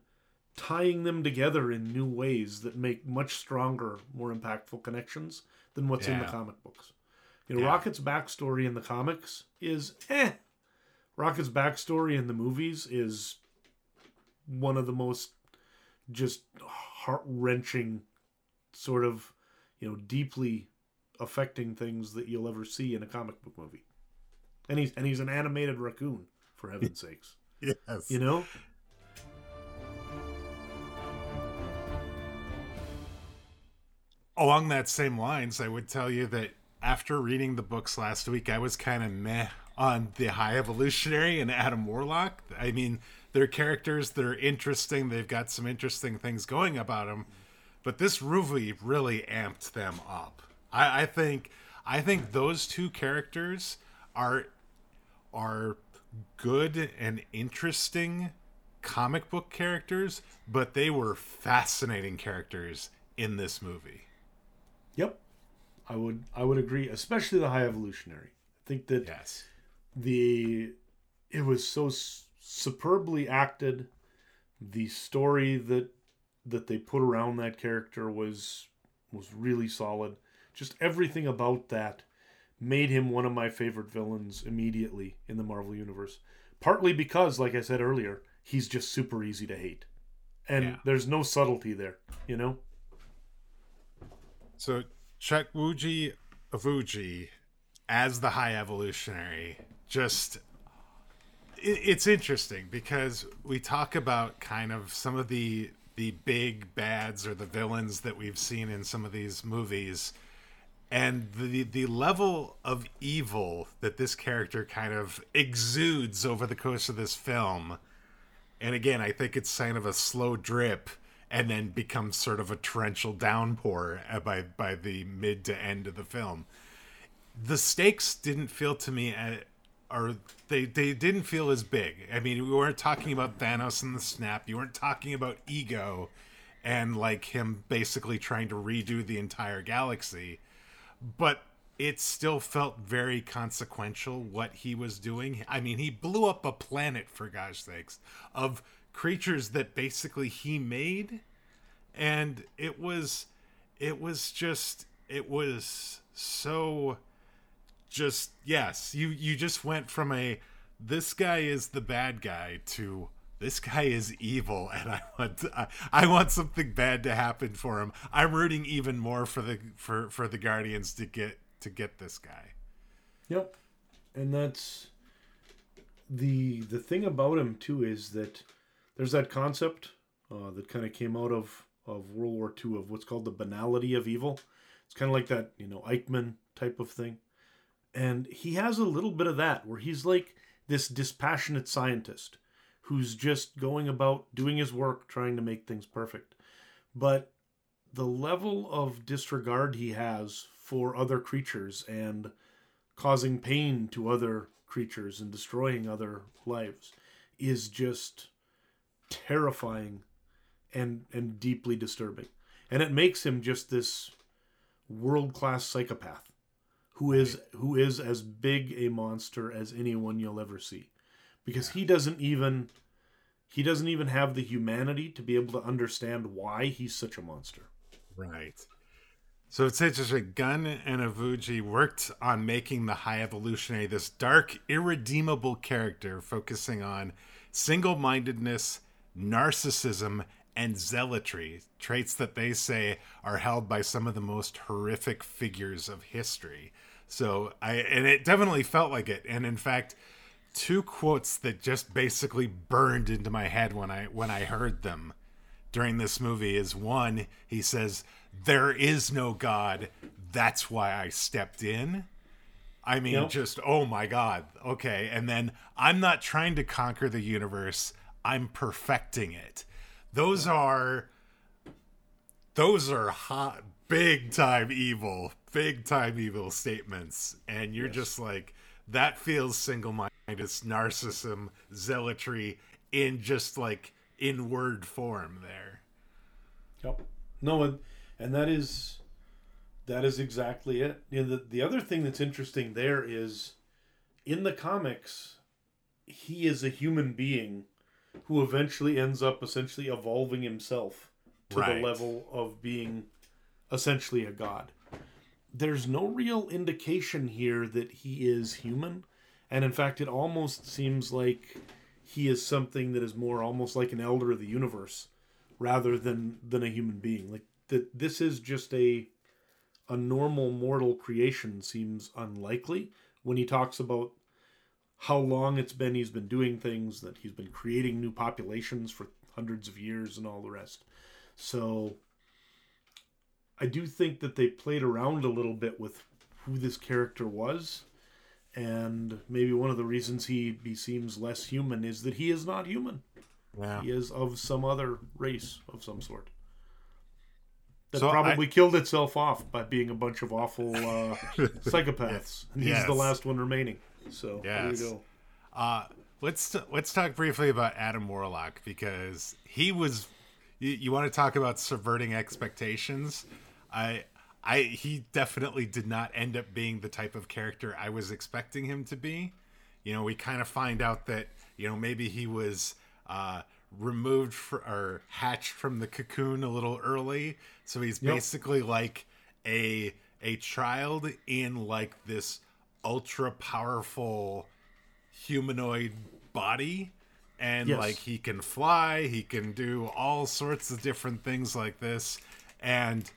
tying them together in new ways that make much stronger, more impactful connections than what's in the comic books. You know, Yeah. Rocket's backstory in the comics is eh. Rocket's backstory in the movies is one of the most just heart wrenching, sort of, you know, deeply affecting things that you'll ever see in a comic book movie. And he's and he's an animated raccoon, for heaven's [laughs] sakes. Yes. You know? Along that same lines, I would tell you that after reading the books last week, I was kind of meh on the High Evolutionary and Adam Warlock. I mean, they're characters that are interesting. They've got some interesting things going about them, but this movie really amped them up. I, I think, I think those two characters are are good and interesting comic book characters, but they were fascinating characters in this movie. Yep. I would I would agree, especially the high evolutionary. I think that Yes. the it was so s- superbly acted. The story that that they put around that character was was really solid. Just everything about that made him one of my favorite villains immediately in the Marvel universe. Partly because, like I said earlier, he's just super easy to hate. And Yeah. there's no subtlety there, you know? So Chukwudi Iwuji as the High Evolutionary just it's interesting because we talk about kind of some of the the big bads or the villains that we've seen in some of these movies. And the the level of evil that this character kind of exudes over the course of this film. And again i think it's kind of a slow drip and then becomes sort of a torrential downpour by by the mid to end of the film. The stakes didn't feel to me or they they didn't feel as big. I mean we weren't talking about thanos and the snap. You weren't talking about ego and like him basically trying to redo the entire galaxy. But it still felt very consequential what he was doing. I mean, he blew up a planet for gosh sakes of creatures that basically he made. And it was it was just it was so just yes, you you just went from a this guy is the bad guy to this guy is evil [laughs] and i want I, I, want something bad to happen for him. I'm rooting even more for the for for the guardians to get to get this guy. Yep. And that's the the thing about him too is that there's that concept uh, that kind of came out of of world war ii of what's called the banality of evil. It's kind of like that you know eichmann type of thing and he has a little bit of that where he's like this dispassionate scientist who's just going about doing his work, trying to make things perfect. But the level of disregard he has for other creatures and causing pain to other creatures and destroying other lives is just terrifying and and deeply disturbing. And it makes him just this world-class psychopath who is who is as big a monster as anyone you'll ever see because he doesn't even he doesn't even have the humanity to be able to understand why he's such a monster. Right. So it's interesting. Gunn and Iwuji worked on making the High Evolutionary this dark, irredeemable character focusing on single mindedness, narcissism, and zealotry, traits that they say are held by some of the most horrific figures of history. So I and it definitely felt like it. And in fact, two quotes that just basically burned into my head when I when I heard them during this movie is one he says there is no god. That's why I stepped in. I mean yep. just oh my god. Okay. And then I'm not trying to conquer the universe. I'm perfecting it. Those are those are hot big time evil big time evil statements and you're yes. just like that feels single minded. It's narcissism, zealotry in just like in word form there. Yep. No, and, and that is that is exactly it. You know, the the other thing that's interesting there is in the comics, he is a human being who eventually ends up essentially evolving himself to right. the level of being essentially a god there's no real indication here that he is human. And in fact, it almost seems like he is something that is more almost like an elder of the universe rather than than a human being. Like that this is just a a normal mortal creation seems unlikely when he talks about how long it's been he's been doing things, that he's been creating new populations for hundreds of years and all the rest. So I do think that they played around a little bit with who this character was. And maybe one of the reasons he, he seems less human is that he is not human. Yeah. He is of some other race of some sort. That so probably I... killed itself off by being a bunch of awful uh, [laughs] psychopaths. And he's yes. the last one remaining. So yes. there you go. Uh, let's t- let's talk briefly about Adam Warlock because he was. You, you want to talk about subverting expectations? I I he definitely did not end up being the type of character I was expecting him to be. You know, we kind of find out that you know maybe he was uh, removed for, or hatched from the cocoon a little early, so he's yep. basically like a a child in like this ultra powerful humanoid body and yes. like he can fly he can do all sorts of different things like this and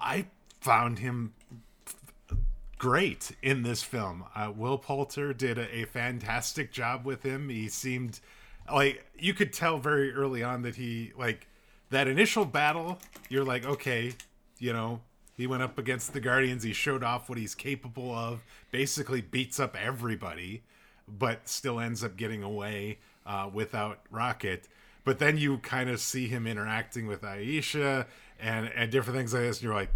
I found him great in this film. Uh, Will Poulter did a, a, fantastic job with him. He seemed like you could tell very early on that he like that initial battle. You're like, okay, you know, He went up against the Guardians. He showed off what he's capable of. Basically, beats up everybody, but still ends up getting away uh, without Rocket. But then you kind of see him interacting with Ayesha and and different things like this, and you're like,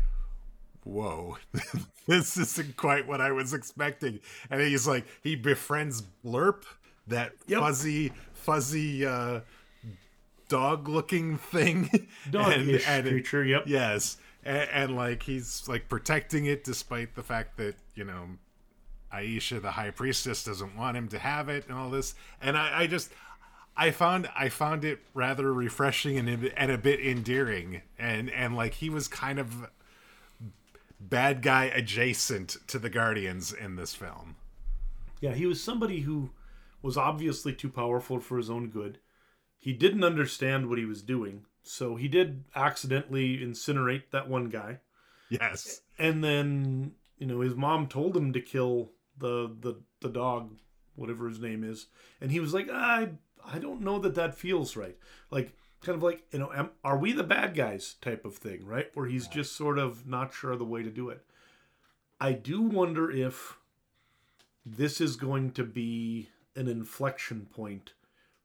"Whoa, [laughs] this isn't quite what I was expecting." And he's like, he befriends Blurp, that Yep. fuzzy, fuzzy. uh dog looking thing [laughs] Dog-ish creature, yep. yes and, and like he's like protecting it despite the fact that you know Ayesha the high priestess doesn't want him to have it and all this and i, I just i found i found it rather refreshing and, a- and a bit endearing and and like he was kind of bad guy adjacent to the guardians in this film Yeah, he was somebody who was obviously too powerful for his own good. He didn't understand what he was doing, so he did accidentally incinerate that one guy. yes And then, you know, his mom told him to kill the the the dog, whatever his name is, and he was like, ah, "I I don't know that that feels right." Like kind of like, you know, am, are we the bad guys type of thing, right? Where he's just sort of not sure of the way to do it. I do wonder if this is going to be an inflection point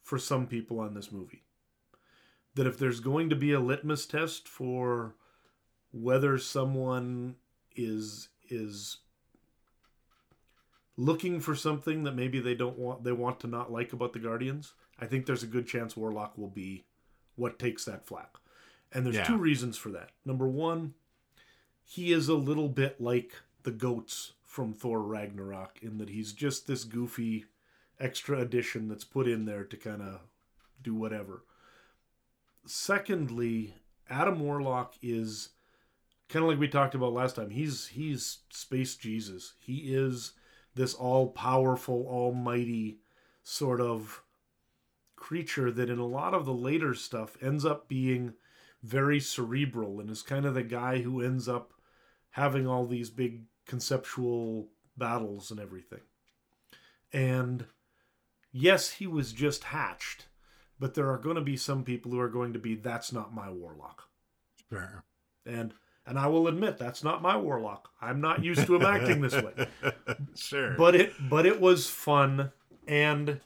for some people on this movie. That if there's going to be a litmus test for whether someone is is looking for something that maybe they don't want they want to not like about the guardians i think there's a good chance warlock will be what takes that flack and there's Yeah. two reasons for that. Number one he is a little bit like the goats from thor ragnarok in that he's just this goofy extra addition that's put in there to kind of do whatever. Secondly adam warlock is kind of like we talked about last time. He's he's space jesus. He is this all powerful almighty sort of creature that in a lot of the later stuff ends up being very cerebral and is kind of the guy who ends up having all these big conceptual battles and everything and yes he was just hatched but there are going to be some people who are going to be that's not my warlock sure and and I will admit that's not my warlock. I'm not used to him acting this way. [laughs] sure But it but it was fun and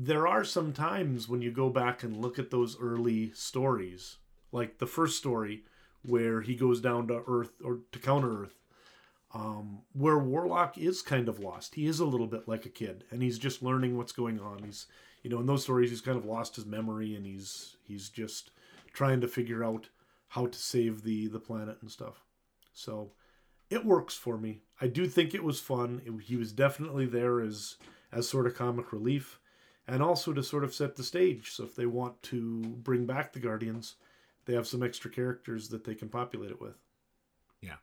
there are some times when you go back and look at those early stories, like the first story where he goes down to Earth or to counter Earth, um, where Warlock is kind of lost. He is a little bit like a kid, and he's just learning what's going on. He's, you know, in those stories, he's kind of lost his memory, and he's he's just trying to figure out how to save the the planet and stuff. So it works for me. I do think it was fun. It, he was definitely there as as sort of comic relief, and also to sort of set the stage. So if they want to bring back the Guardians, they have some extra characters that they can populate it with. Yeah.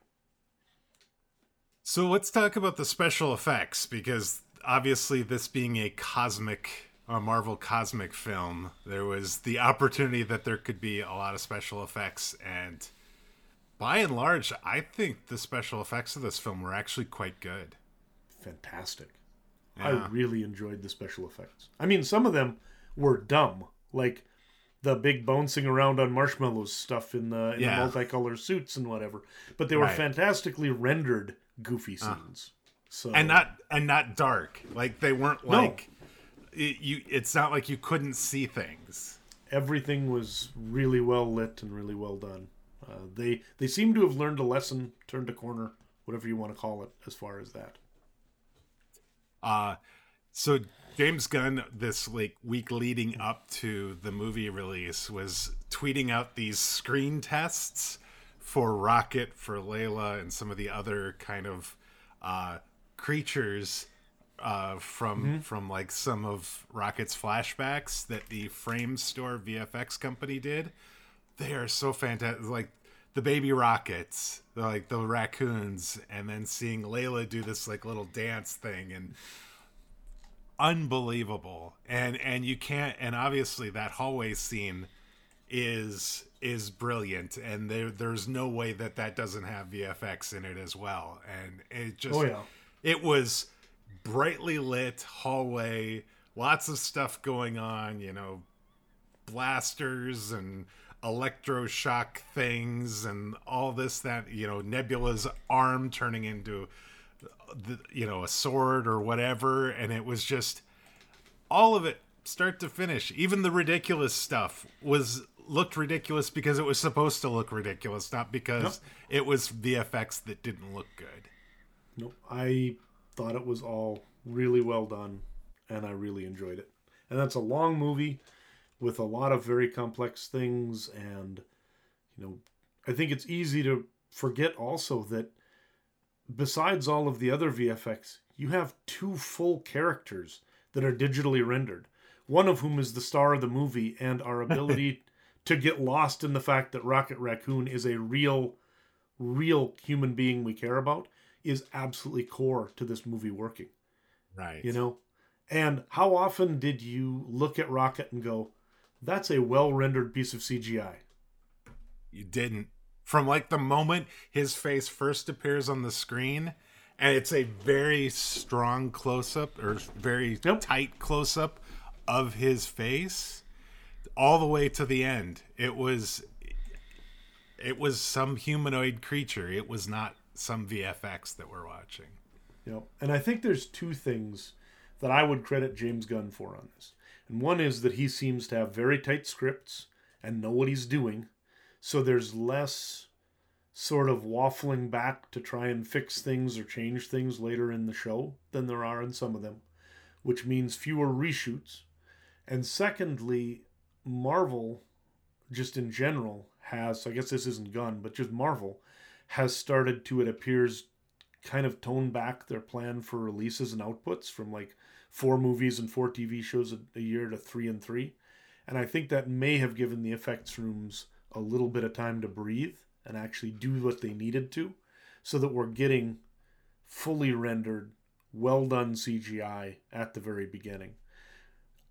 So let's talk about the special effects because obviously, this being a cosmic, a Marvel cosmic film, there was the opportunity that there could be a lot of special effects. And by and large, I think the special effects of this film were actually quite good. Fantastic. Yeah. I really enjoyed the special effects. I mean, some of them were dumb, like the big bouncing around on marshmallows stuff in the, in Yeah. the multicolor suits and whatever. But they were Right. Uh. fantastically rendered goofy scenes. so and not and not dark like they weren't No. like it, you it's not like you couldn't see things everything was really well lit and really well done. Uh, they they seem to have learned a lesson, turned a corner, whatever you want to call it, as far as that. Uh so james gunn this like week leading up to the movie release was tweeting out these screen tests for rocket for Lylla and some of the other kind of uh creatures uh from from like some of rocket's flashbacks that the Framestore vfx company did. They are so fantastic like the baby rockets like the raccoons and then seeing Lylla do this like little dance thing and unbelievable and and you can't and obviously that hallway scene is is brilliant and there there's no way that that doesn't have vfx in it as well and it just Oh, yeah. it was brightly lit hallway lots of stuff going on you know blasters and electroshock things and all this that you know nebula's arm turning into the, you know a sword or whatever and it was just all of it start to finish even the ridiculous stuff was looked ridiculous because it was supposed to look ridiculous not because Nope. it was vfx that didn't look good Nope. I thought it was all really well done, and I really enjoyed it. And that's a long movie with a lot of very complex things, and you know, I think it's easy to forget also that besides all of the other VFX, you have two full characters that are digitally rendered. One of whom is the star of the movie, and our [laughs] ability to get lost in the fact that Rocket Raccoon is a real, real human being we care about is absolutely core to this movie working. right You know? And how often did you look at Rocket and go, that's a well rendered piece of CGI? You didn't. From like the moment his face first appears on the screen, and it's a very strong close up or very Yep. tight close up of his face, all the way to the end. It was it was some humanoid creature. It was not some VFX that we're watching. Know, and I think there's two things that I would credit James Gunn for on this. And one is that he seems to have very tight scripts and know what he's doing. So there's less sort of waffling back to try and fix things or change things later in the show than there are in some of them, which means fewer reshoots. And secondly, Marvel, just in general, has, I guess this isn't Gunn, but just Marvel, has started to, it appears, kind of tone back their plan for releases and outputs from like four movies and four TV shows a, a year to three and three. And I think that may have given the effects rooms a little bit of time to breathe and actually do what they needed to so that we're getting fully rendered, well done CGI at the very beginning.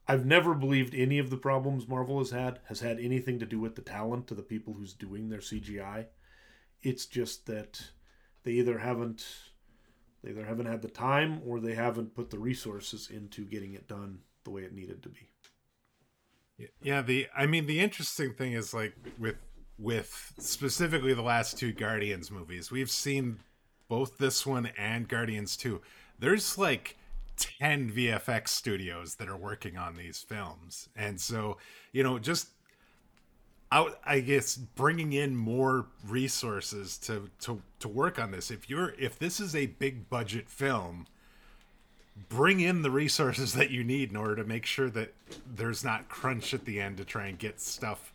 I've never believed any of the problems Marvel has had has had anything to do with the talent of the people who's doing their CGI. It's just that they either haven't they either haven't had the time or they haven't put the resources into getting it done the way it needed to be. Yeah, the I mean the interesting thing is like with with specifically the last two Guardians movies, we've seen both this one and Guardians 2. There's like 10 VFX studios that are working on these films. And so, you know, just out I guess bringing in more resources to to to work on this. If you're if this is a big budget film, bring in the resources that you need in order to make sure that there's not crunch at the end to try and get stuff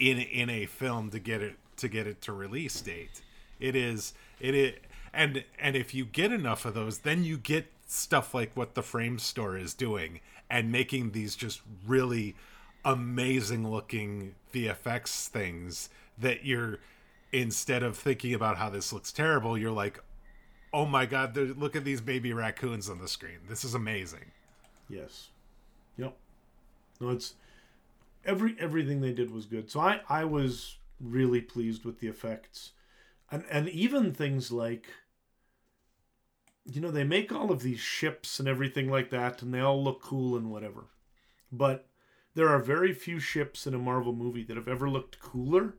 in in a film to get it to get it to release date. It is it is and and if you get enough of those, then you get stuff like what the Framestore is doing and making these just really amazing looking VFX things that you're instead of thinking about how this looks terrible, you're like, oh my god, look at these baby raccoons on the screen. This is amazing. Yes. Yep. No, it's every everything they did was good. So I I was really pleased with the effects, and and even things like. You know, they make all of these ships and everything like that, and they all look cool and whatever. But there are very few ships in a Marvel movie that have ever looked cooler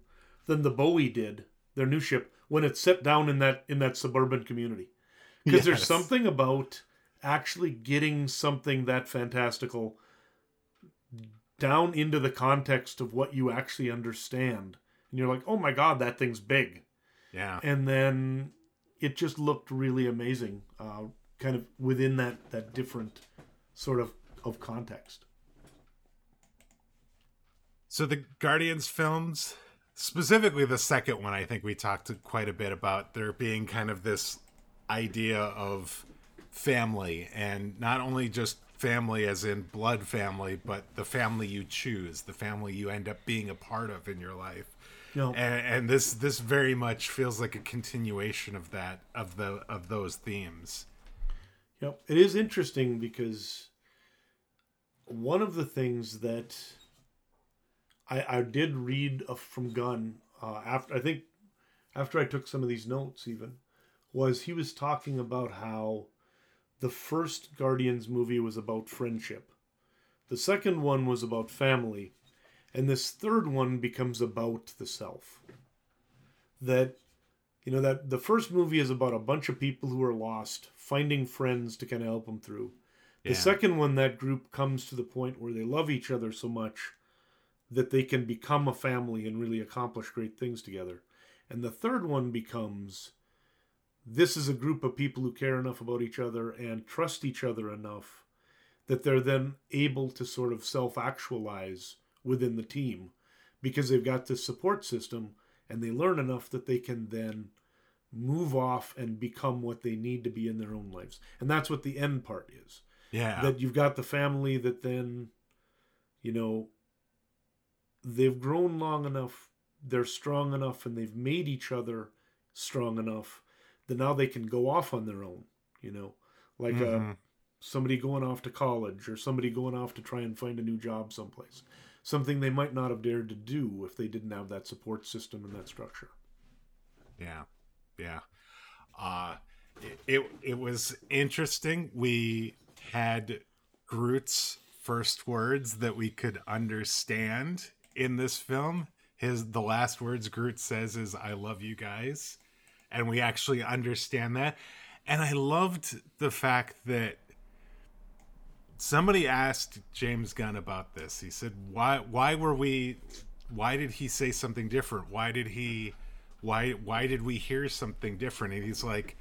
than the Bowie did, their new ship, when it's set down in that in that suburban community. Because there's something about actually getting something that fantastical down into the context of what you actually understand. And you're like, oh my god, that thing's big. Yeah. And then it just looked really amazing, uh, kind of within that, that different sort of, of context. So the Guardians films, specifically the second one, I think we talked quite a bit about there being kind of this idea of family and not only just family as in blood family, but the family you choose, the family you end up being a part of in your life. Know, And, and this this very much feels like a continuation of that of the of those themes. Yep. It is interesting because one of the things that I, I did read uh, from Gunn uh, after I think after I took some of these notes even was he was talking about how the first Guardians movie was about friendship. The second one was about family. and this third one becomes about the self. That you know that the first movie is about a bunch of people who are lost finding friends to kind of help them through. The Yeah. second one, that group comes to the point where they love each other so much that they can become a family and really accomplish great things together. And the third one becomes this is a group of people who care enough about each other and trust each other enough that they're then able to sort of self actualize within the team because they've got this support system and they learn enough that they can then move off and become what they need to be in their own lives. And that's what the end part is Yeah. that you've got the family that then you know they've grown long enough they're strong enough and they've made each other strong enough that now they can go off on their own you know like Mhm. uh, somebody going off to college or somebody going off to try and find a new job someplace something they might not have dared to do if they didn't have that support system and that structure Yeah, yeah. Uh, it, it it was interesting. We had Groot's first words that we could understand in this film. His the last words Groot says is "I love you guys," and we actually understand that. And I loved the fact that somebody asked James Gunn about this. He said, "Why? Why were we? Why did he say something different? Why did he? Why? Why did we hear something different?" And he's like,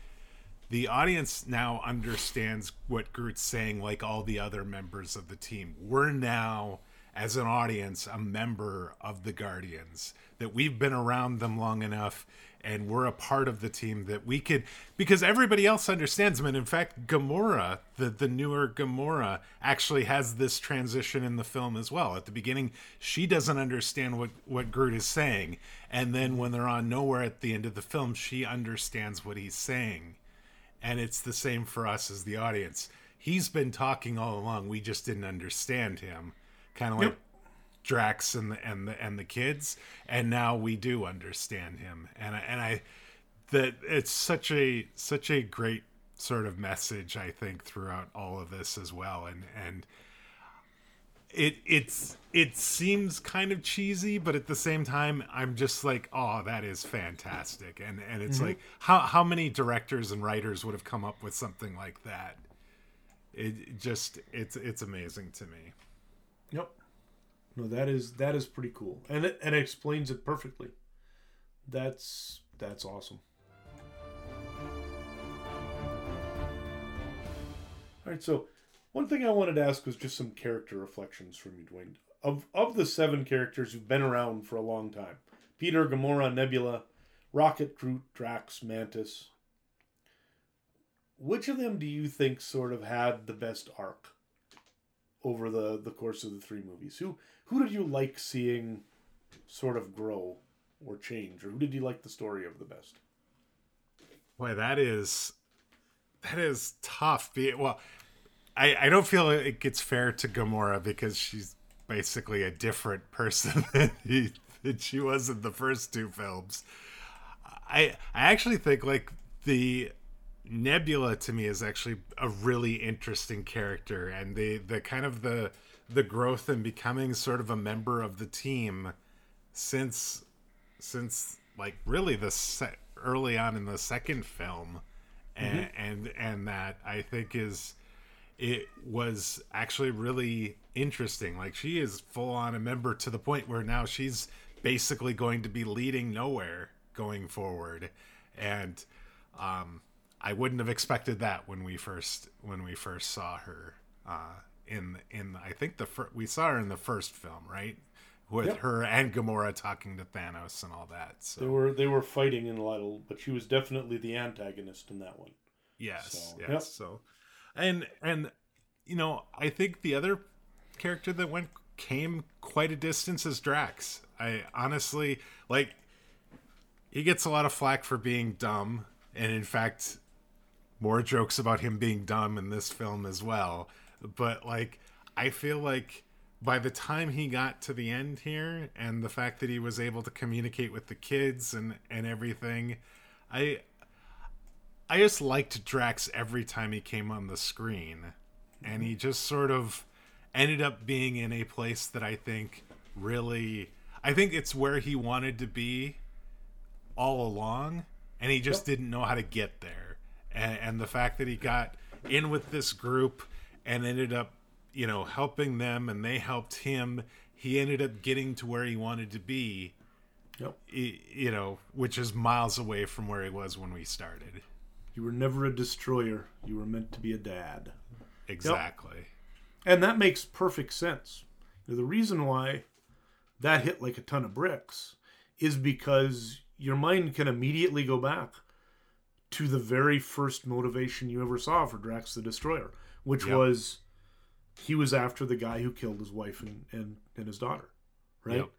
"The audience now understands what Groot's saying, like all the other members of the team. We're now." As an audience, a member of the Guardians, that we've been around them long enough and we're a part of the team that we could because everybody else understands them. And in fact gamora the the newer gamora actually has this transition in the film as well. At the beginning she doesn't understand what what groot is saying. And then when they're on Knowhere at the end of the film she understands what he's saying. And it's the same for us as the audience. He's been talking all along. We just didn't understand him kind of like Yep. Drax and the and the and the kids, and now we do understand him, and I, and I that it's such a such a great sort of message I think throughout all of this as well, and and it it's it seems kind of cheesy, but at the same time, I'm just like, oh, that is fantastic, and and it's mm-hmm. like how how many directors and writers would have come up with something like that? It just it's it's amazing to me. Yep. No, that is that is pretty cool, and it, and it explains it perfectly. That's that's awesome. All right, so one thing I wanted to ask was just some character reflections from you, Dwayne. Of of the seven characters who've been around for a long time, Peter, Gamora, Nebula, Rocket, Groot, Drax, Mantis. Which of them do you think sort of had the best arc? Over the the course of the three movies. Who who did you like seeing sort of grow or change, or who did you like the story of the best? Boy, that is that is tough. Well, I I don't feel it gets fair to Gamora because she's basically a different person [laughs] than, he, than she was in the first two films. I I actually think like the Nebula to me is actually a really interesting character, and the the kind of the the growth and becoming sort of a member of the team since since like really the se- early on in the second film, and and and that I think is it was actually really interesting. Like she is full on a member to the point where now she's basically going to be leading Knowhere going forward, and um, I wouldn't have expected that when we first when we first saw her uh, in in I think the fir- we saw her in the first film, right? With Yep. her and Gamora talking to Thanos and all that. So They were they were fighting in a little, but she was definitely the antagonist in that one. Yes, So, yes. yep. So, and and you know, I think the other character that went came quite a distance is Drax. I honestly like. He gets a lot of flack for being dumb, and in fact, more jokes about him being dumb in this film as well. But like, I feel like by the time he got to the end here, and the fact that he was able to communicate with the kids and and everything, I I just liked Drax every time he came on the screen. And he just sort of ended up being in a place that I think really I think it's where he wanted to be all along and he just yep. didn't know how to get there. And, and the fact that he got in with this group and ended up, you know, helping them and they helped him, he ended up getting to where he wanted to be. Yep. You know, which is miles away from where he was when we started. You were never a destroyer. You were meant to be a dad. Exactly. Yep. And that makes perfect sense. The reason why that hit like a ton of bricks is because your mind can immediately go back to the very first motivation you ever saw for Drax the Destroyer, which yep. was he was after the guy who killed his wife and, and, and his daughter. Right? Yep.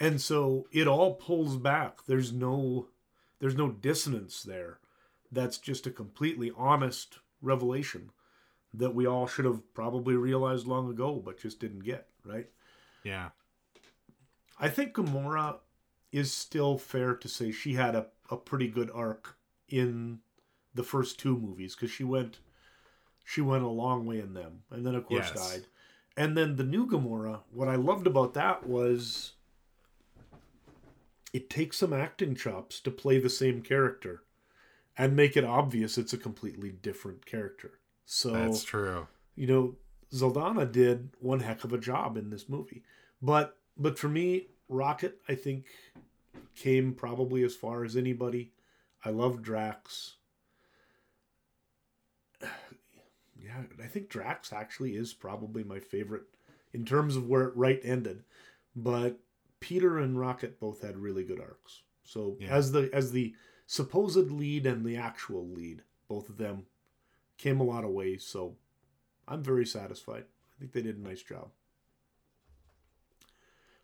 And so it all pulls back. There's no there's no dissonance there. That's just a completely honest revelation that we all should have probably realized long ago, but just didn't get, right? Yeah. I think Gamora is still fair to say she had a, a pretty good arc in the first two movies because she went she went a long way in them and then of course yes. died. And then the new gamora what i loved about that was it takes some acting chops to play the same character and make it obvious it's a completely different character. So that's true. you know Saldana did one heck of a job in this movie. But but for me rocket i think came probably as far as anybody i love drax yeah, I think Drax actually is probably my favorite in terms of where it right ended. But Peter and Rocket both had really good arcs. So yeah. as the as the supposed lead and the actual lead, both of them came a lot of ways. So I'm very satisfied. I think they did a nice job.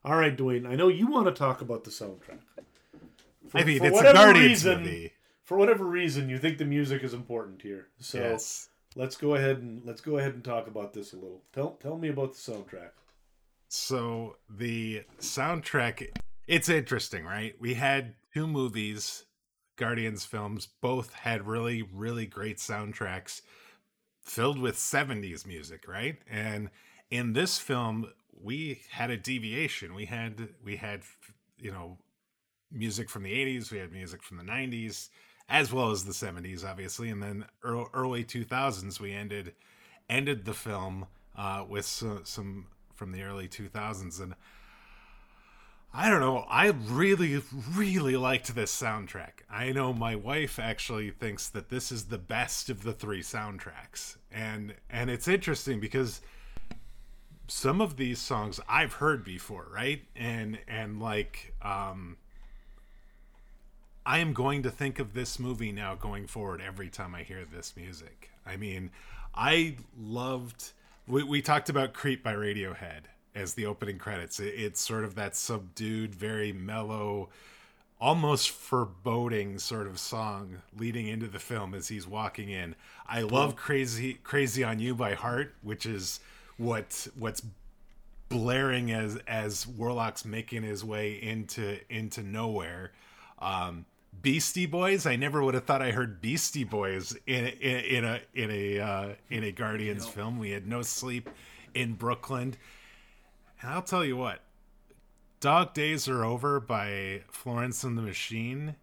All right, Dwayne. I know you want to talk about the soundtrack. For, I mean, for it's a Guardians reason, movie. For whatever reason, you think the music is important here. So yes let's go ahead and let's go ahead and talk about this a little. Tell tell me about the soundtrack. So the soundtrack it's interesting, right? We had two movies, Guardians films, both had really really great soundtracks filled with 70s music, right? And in this film we had a deviation. We had we had you know music from the 80s, we had music from the 90s as well as the 70s obviously and then early 2000s we ended ended the film uh, with some, some from the early 2000s and I don't know. I really, really liked this soundtrack. I know my wife actually thinks that this is the best of the three soundtracks, and and it's interesting because some of these songs I've heard before, right? And and like um, I am going to think of this movie now going forward every time I hear this music. I mean, I loved. We, we talked about Creep by Radiohead as the opening credits. It, it's sort of that subdued, very mellow, almost foreboding sort of song leading into the film as he's walking in. I love Crazy Crazy on You by Heart, which is what what's blaring as as Warlock's making his way into into Knowhere. Um, Beastie Boys. I never would have thought I heard Beastie Boys in in, in a in a uh, in a Guardians film. We had no sleep in Brooklyn, and I'll tell you what, Dog Days Are Over by Florence and the Machine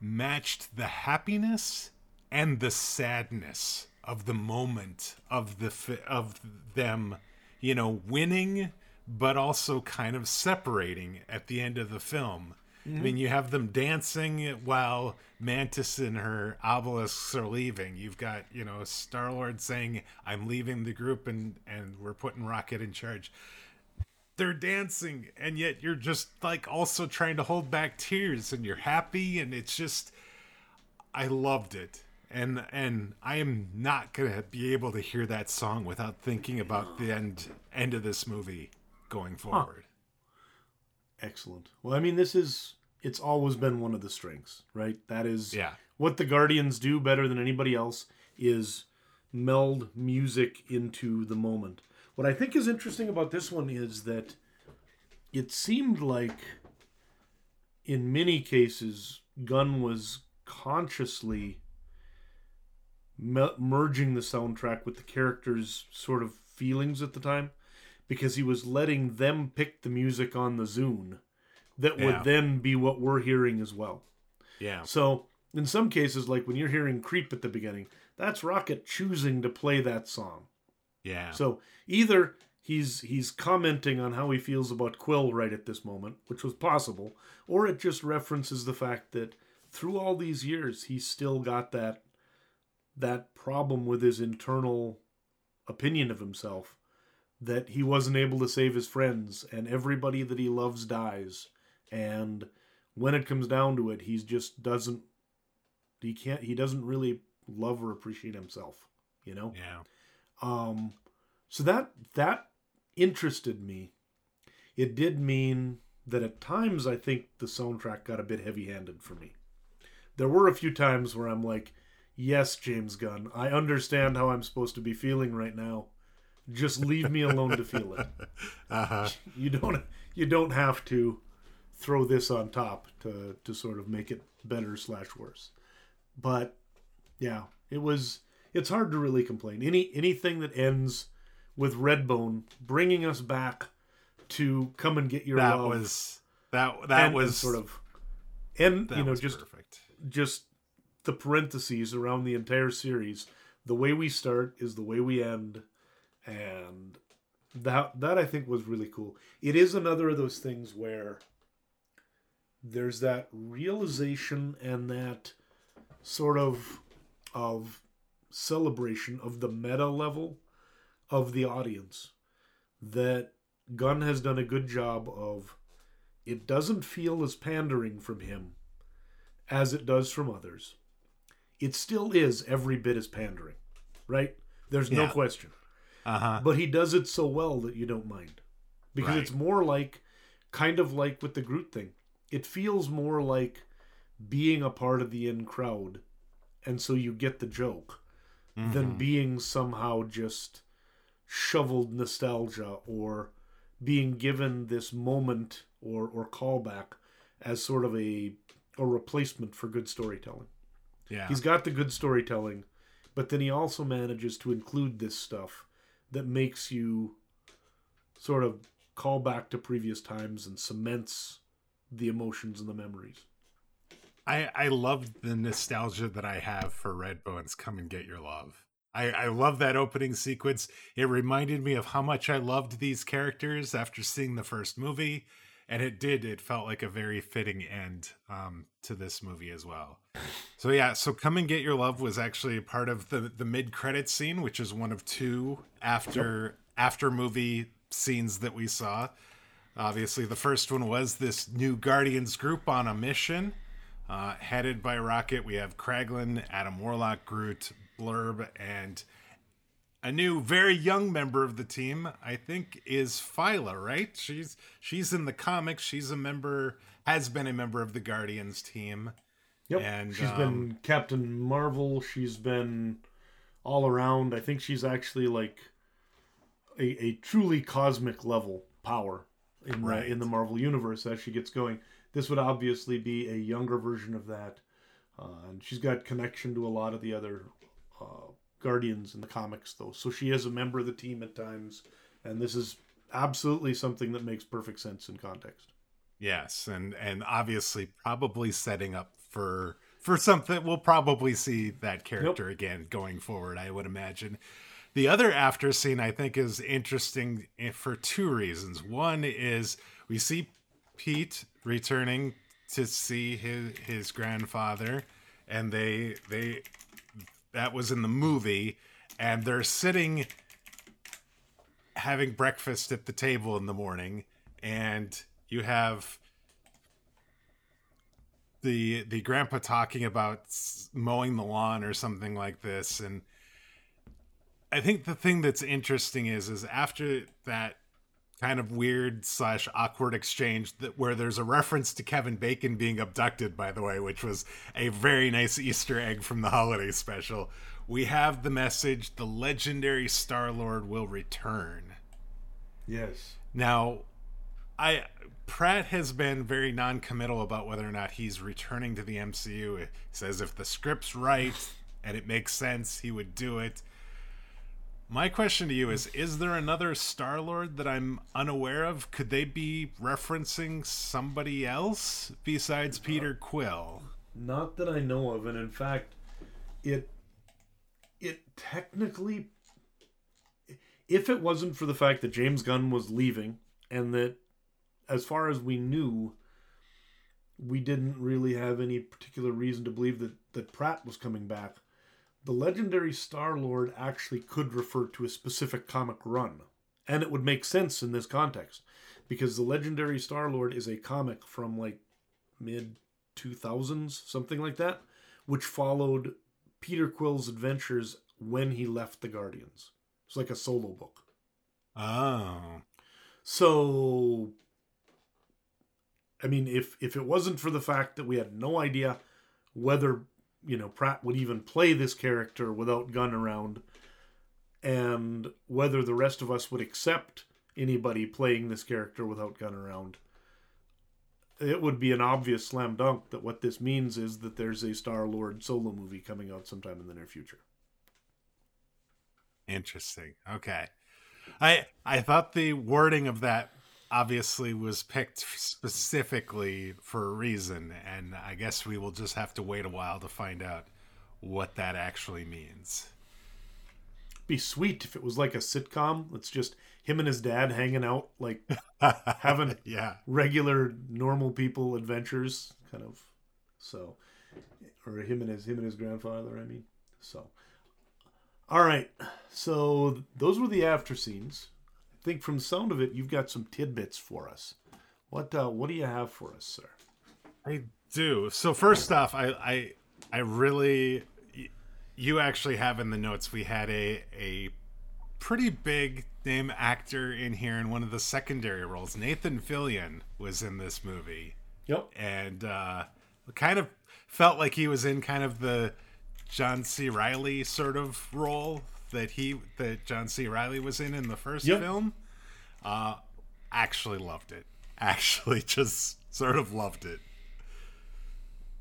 matched the happiness and the sadness of the moment of the of them, you know, winning but also kind of separating at the end of the film Mm-hmm. I mean, you have them dancing while Mantis and her obelisks are leaving. You've got, you know, Star Lord saying, I'm leaving the group and, and we're putting Rocket in charge. They're dancing, and yet you're just like also trying to hold back tears and you're happy, and it's just I loved it. And and I am not gonna be able to hear that song without thinking about the end end of this movie going forward. Excellent. Well, I mean, this is it's always been one of the strengths, right? That is yeah. what the Guardians do better than anybody else is meld music into the moment. What I think is interesting about this one is that it seemed like in many cases Gunn was consciously me- merging the soundtrack with the characters' sort of feelings at the time because he was letting them pick the music on the Zune that would Yeah. then be what we're hearing as well. Yeah. So in some cases, like when you're hearing Creep at the beginning, that's Rocket choosing to play that song. Yeah. So either he's he's commenting on how he feels about Quill right at this moment, which was possible, or it just references the fact that through all these years he's still got that that problem with his internal opinion of himself that he wasn't able to save his friends and everybody that he loves dies and when it comes down to it he just doesn't he can't he doesn't really love or appreciate himself you know yeah. um, so that that interested me. It did mean that at times I think the soundtrack got a bit heavy-handed for me. There were a few times where I'm like, "Yes, James Gunn, I understand how I'm supposed to be feeling right now. Just leave me alone to feel it. [laughs] Uh-huh. You don't you don't have to throw this on top to to sort of make it better slash worse." But yeah, it was it's hard to really complain. Any anything that ends with Redbone bringing us back to come and get your That love was that that and- was and sort of and that you know was just perfect. just the parentheses around the entire series. The way we start is the way we end, and that that I think was really cool. It is another of those things where there's that realization and that sort of of celebration of the meta level of the audience that Gunn has done a good job of it doesn't feel as pandering from him as it does from others. It still is every bit as pandering, right? There's no question. Uh-huh. But he does it so well that you don't mind. Because Right. it's more like kind of like with the Groot thing. It feels more like being a part of the in crowd and so you get the joke than Mhm. being somehow just shoveled nostalgia or being given this moment or or callback as sort of a a replacement for good storytelling. yeah. He's got the good storytelling, but then he also manages to include this stuff that makes you sort of call back to previous times and cements the emotions and the memories. I I love the nostalgia that I have for Redbone's "Come and Get Your Love." I I love that opening sequence. It reminded me of how much I loved these characters after seeing the first movie, and it did. It felt like a very fitting end um, to this movie as well. So yeah, so "Come and Get Your Love" was actually part of the the mid credit scene, which is one of two after after movie scenes that we saw. Obviously, the first one was this new Guardians group on a mission. Uh, headed by Rocket, we have Kraglin, Adam Warlock, Groot, Blurp, and a new, very young member of the team. I think is Phyla, right? She's she's in the comics. She's a member, has been a member of the Guardians team. Yep. And, she's um, been Captain Marvel. She's been all around. I think she's actually like a, a truly cosmic level power in the, Right. in the Marvel universe as she gets going. This would obviously be a younger version of that, uh, and she's got connection to a lot of the other uh, Guardians in the comics, though. So she is a member of the team at times, and this is absolutely something that makes perfect sense in context. Yes, and and obviously probably setting up for for something we'll probably see that character again going forward. I would imagine. The other after scene I think is interesting eh, for two reasons. One is we see Pete returning to see his his grandfather, and they they that was in the movie, and they're sitting having breakfast at the table in the morning, and you have the the grandpa talking about mowing the lawn or something like this and i think the thing that's interesting is is after that kind of weird slash awkward exchange that where there's a reference to kevin bacon being abducted by the way which was a very nice easter egg from the holiday special we have the message the legendary star lord will return Yes. now, I Pratt has been very non-committal about whether or not he's returning to the MCU. He says if the script's right and it makes sense, he would do it. My question to you is Is there another Star Lord that I'm unaware of? Could they be referencing somebody else besides Peter Quill? Not that I know of, and in fact, it it technically if it wasn't for the fact that James Gunn was leaving and that as far as we knew we didn't really have any particular reason to believe that that Pratt was coming back the legendary Star Lord actually could refer to a specific comic run. And it would make sense in this context because the legendary Star Lord is a comic from like mid 2000s, something like that, which followed Peter Quill's adventures when he left the Guardians. It's like a solo book. Oh. So I mean if if it wasn't for the fact that we had no idea whether you know Pratt would even play this character without Gunn around, and whether the rest of us would accept anybody playing this character without Gunn around. It would be an obvious slam dunk that what this means is that there's a Star Lord solo movie coming out sometime in the near future. Interesting. Okay. I I thought the wording of that obviously was picked specifically for a reason, and I guess we will just have to wait a while to find out what that actually means. Be sweet if it was like a sitcom. It's just him and his dad hanging out, like [laughs] having yeah regular normal people adventures, kind of. So, or him and his him and his grandfather. I mean, so. All right, so those were the after scenes think from the sound of it, you've got some tidbits for us. What uh, what do you have for us, sir? I do. So first off, I I I really you actually have in the notes we had a a pretty big name actor in here in one of the secondary roles. Nathan Fillion was in this movie. Yep. And uh kind of felt like he was in kind of the John C. Reilly sort of role that he that John C. Reilly was in in the first yep. film. Uh, actually loved it. Actually, [laughs] just sort of loved it.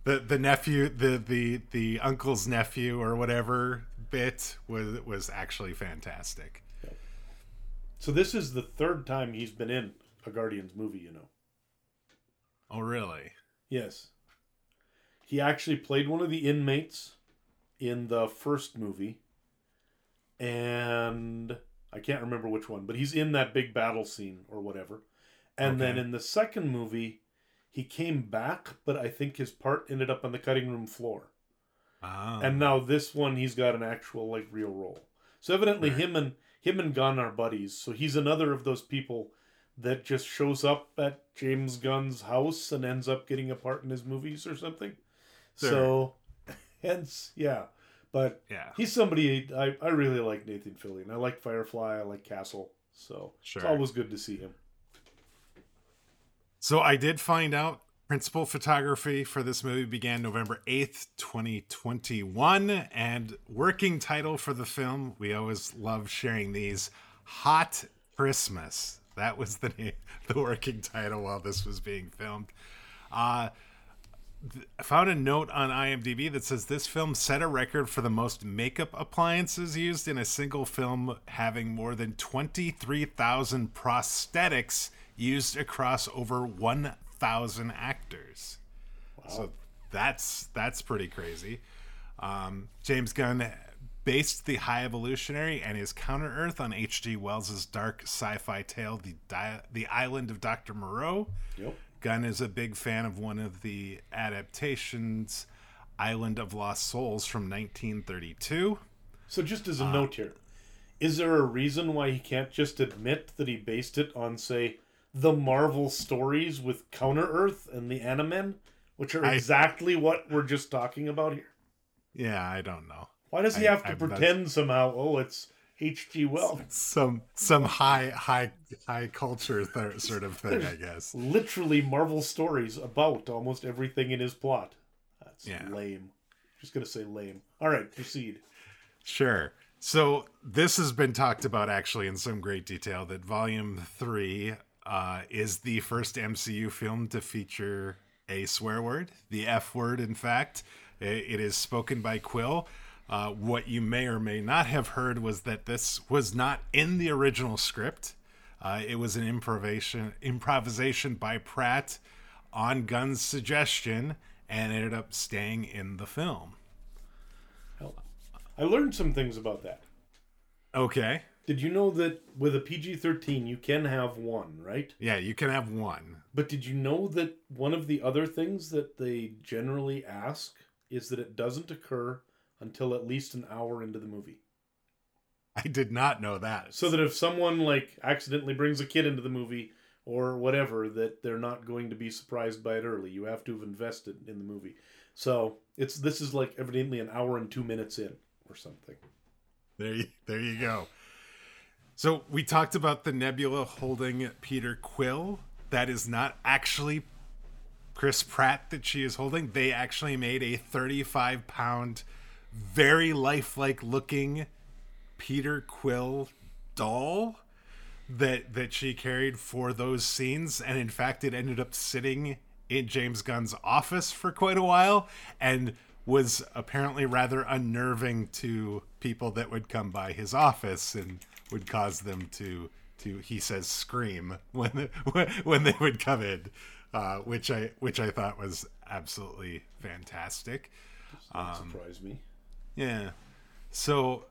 The the nephew, the the the uncle's nephew or whatever bit was was actually fantastic. So this is the third time he's been in a Guardians movie, you know. Oh, really? Yes. He actually played one of the inmates in the first movie and I can't remember which one, but he's in that big battle scene or whatever. And okay. then in the second movie, he came back, but I think his part ended up on the cutting room floor. Oh. And now this one, he's got an actual like real role. So evidently, right. him and him and Gunn are buddies. So he's another of those people that just shows up at James Gunn's house and ends up getting a part in his movies or something. Sure. So, [laughs] hence, yeah. But yeah, he's somebody I, I really like Nathan Fillion. I like Firefly. I like Castle. So sure. it's always good to see him. So I did find out principal photography for this movie began November 8th, 2021. And working title for the film, we always love sharing these Hot Christmas. That was the [laughs] name, the working title while this was being filmed. Uh, I found a note on IMDb that says this film set a record for the most makeup appliances used in a single film, having more than 23,000 prosthetics used across over 1,000 actors. Wow. So that's that's pretty crazy. Um, James Gunn based the High Evolutionary and his Counter Earth on H.G. Wells's dark sci-fi tale, the Di- the Island of Doctor Moreau. Yep. Gunn is a big fan of one of the adaptations, Island of Lost Souls from 1932. So, just as a uh, note here, is there a reason why he can't just admit that he based it on, say, the Marvel stories with Counter Earth and the Animen, which are exactly I, what we're just talking about here? Yeah, I don't know. Why does he I, have to I, pretend somehow? Oh, it's H.G. Wells. Some some high high high culture th- sort of thing, I guess. Literally Marvel stories about almost everything in his plot. That's yeah. lame. Just gonna say lame. All right, proceed. Sure. So this has been talked about actually in some great detail. That Volume Three uh, is the first MCU film to feature a swear word, the F word. In fact, it is spoken by Quill. Uh, what you may or may not have heard was that this was not in the original script. Uh, it was an improvisation improvisation by Pratt on Gunn's suggestion, and ended up staying in the film. I learned some things about that. Okay. Did you know that with a PG 13, you can have one, right? Yeah, you can have one. But did you know that one of the other things that they generally ask is that it doesn't occur until at least an hour into the movie? I did not know that. So that if someone like accidentally brings a kid into the movie or whatever, that they're not going to be surprised by it early. You have to have invested in the movie. So it's this is like evidently an hour and two minutes in or something. There you, there you go. So we talked about the nebula holding Peter Quill. That is not actually Chris Pratt that she is holding. They actually made a 35 pound, very lifelike looking Peter Quill doll that that she carried for those scenes and in fact it ended up sitting in James Gunn's office for quite a while and was apparently rather unnerving to people that would come by his office and would cause them to to he says scream when [laughs] when, they would come in uh, which I which I thought was absolutely fantastic That surprised me. Yeah. So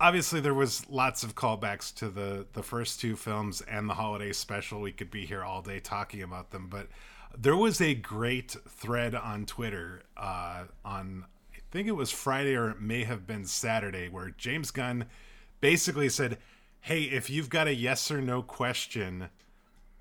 obviously there was lots of callbacks to the the first two films and the holiday special. We could be here all day talking about them, but there was a great thread on Twitter uh, on I think it was Friday or it may have been Saturday where James Gunn basically said, "Hey, if you've got a yes or no question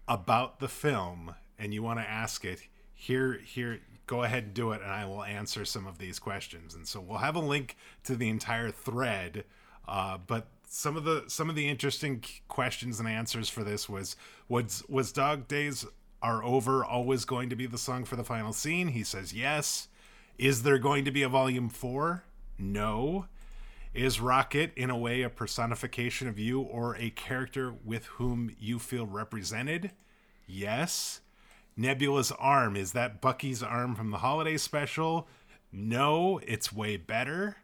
about the film and you want to ask it, here here go ahead and do it and I will answer some of these questions." And so we'll have a link to the entire thread uh, but some of the some of the interesting questions and answers for this was was was Dog Days Are Over always going to be the song for the final scene? He says yes. Is there going to be a volume four? No. Is Rocket in a way a personification of you or a character with whom you feel represented? Yes. Nebula's arm is that Bucky's arm from the holiday special? No, it's way better.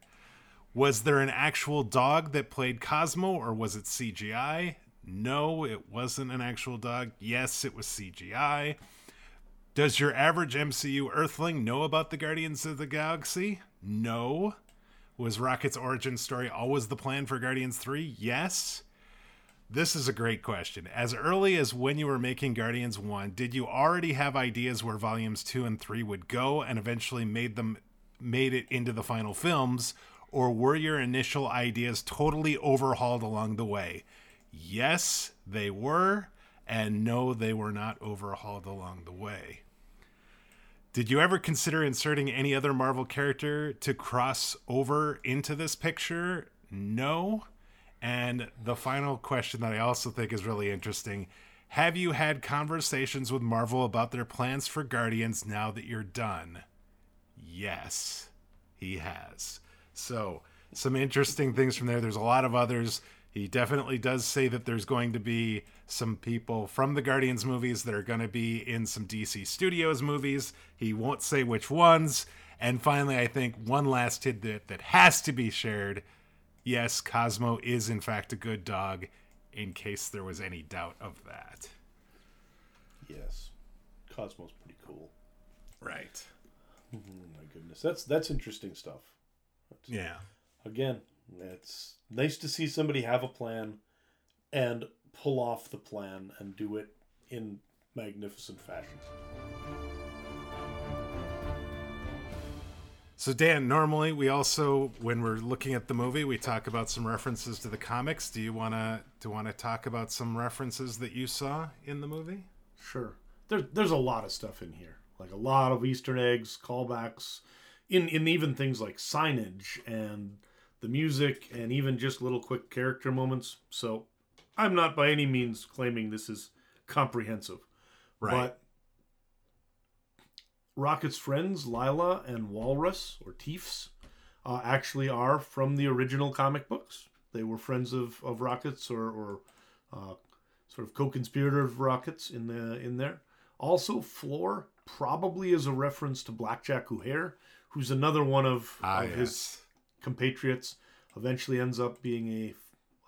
Was there an actual dog that played Cosmo or was it CGI? No, it wasn't an actual dog. Yes, it was CGI. Does your average MCU Earthling know about the Guardians of the Galaxy? No. Was Rocket's origin story always the plan for Guardians 3? Yes. This is a great question. As early as when you were making Guardians 1, did you already have ideas where volumes 2 and 3 would go and eventually made them made it into the final films or were your initial ideas totally overhauled along the way? Yes, they were, and no, they were not overhauled along the way. Did you ever consider inserting any other Marvel character to cross over into this picture? No. And the final question that I also think is really interesting Have you had conversations with Marvel about their plans for Guardians now that you're done? Yes, he has. So, some interesting things from there. There's a lot of others. He definitely does say that there's going to be some people from the Guardians movies that are going to be in some DC Studios movies. He won't say which ones. And finally, I think one last tidbit that has to be shared. Yes, Cosmo is in fact a good dog, in case there was any doubt of that. Yes. Cosmo's pretty cool. Right. Oh my goodness. That's that's interesting stuff. Yeah. Again, it's nice to see somebody have a plan and pull off the plan and do it in magnificent fashion. So Dan, normally we also when we're looking at the movie, we talk about some references to the comics. Do you want to do want to talk about some references that you saw in the movie? Sure. There's there's a lot of stuff in here. Like a lot of Easter eggs, callbacks, in in even things like signage and the music and even just little quick character moments. So I'm not by any means claiming this is comprehensive. Right. But Rocket's friends, Lylla and Walrus, or Teefs, uh, actually are from the original comic books. They were friends of, of Rocket's or, or uh, sort of co-conspirator of Rocket's in the in there. Also, Floor probably is a reference to Blackjack O'Hare, who's another one of, Ah, of his compatriots. Eventually ends up being a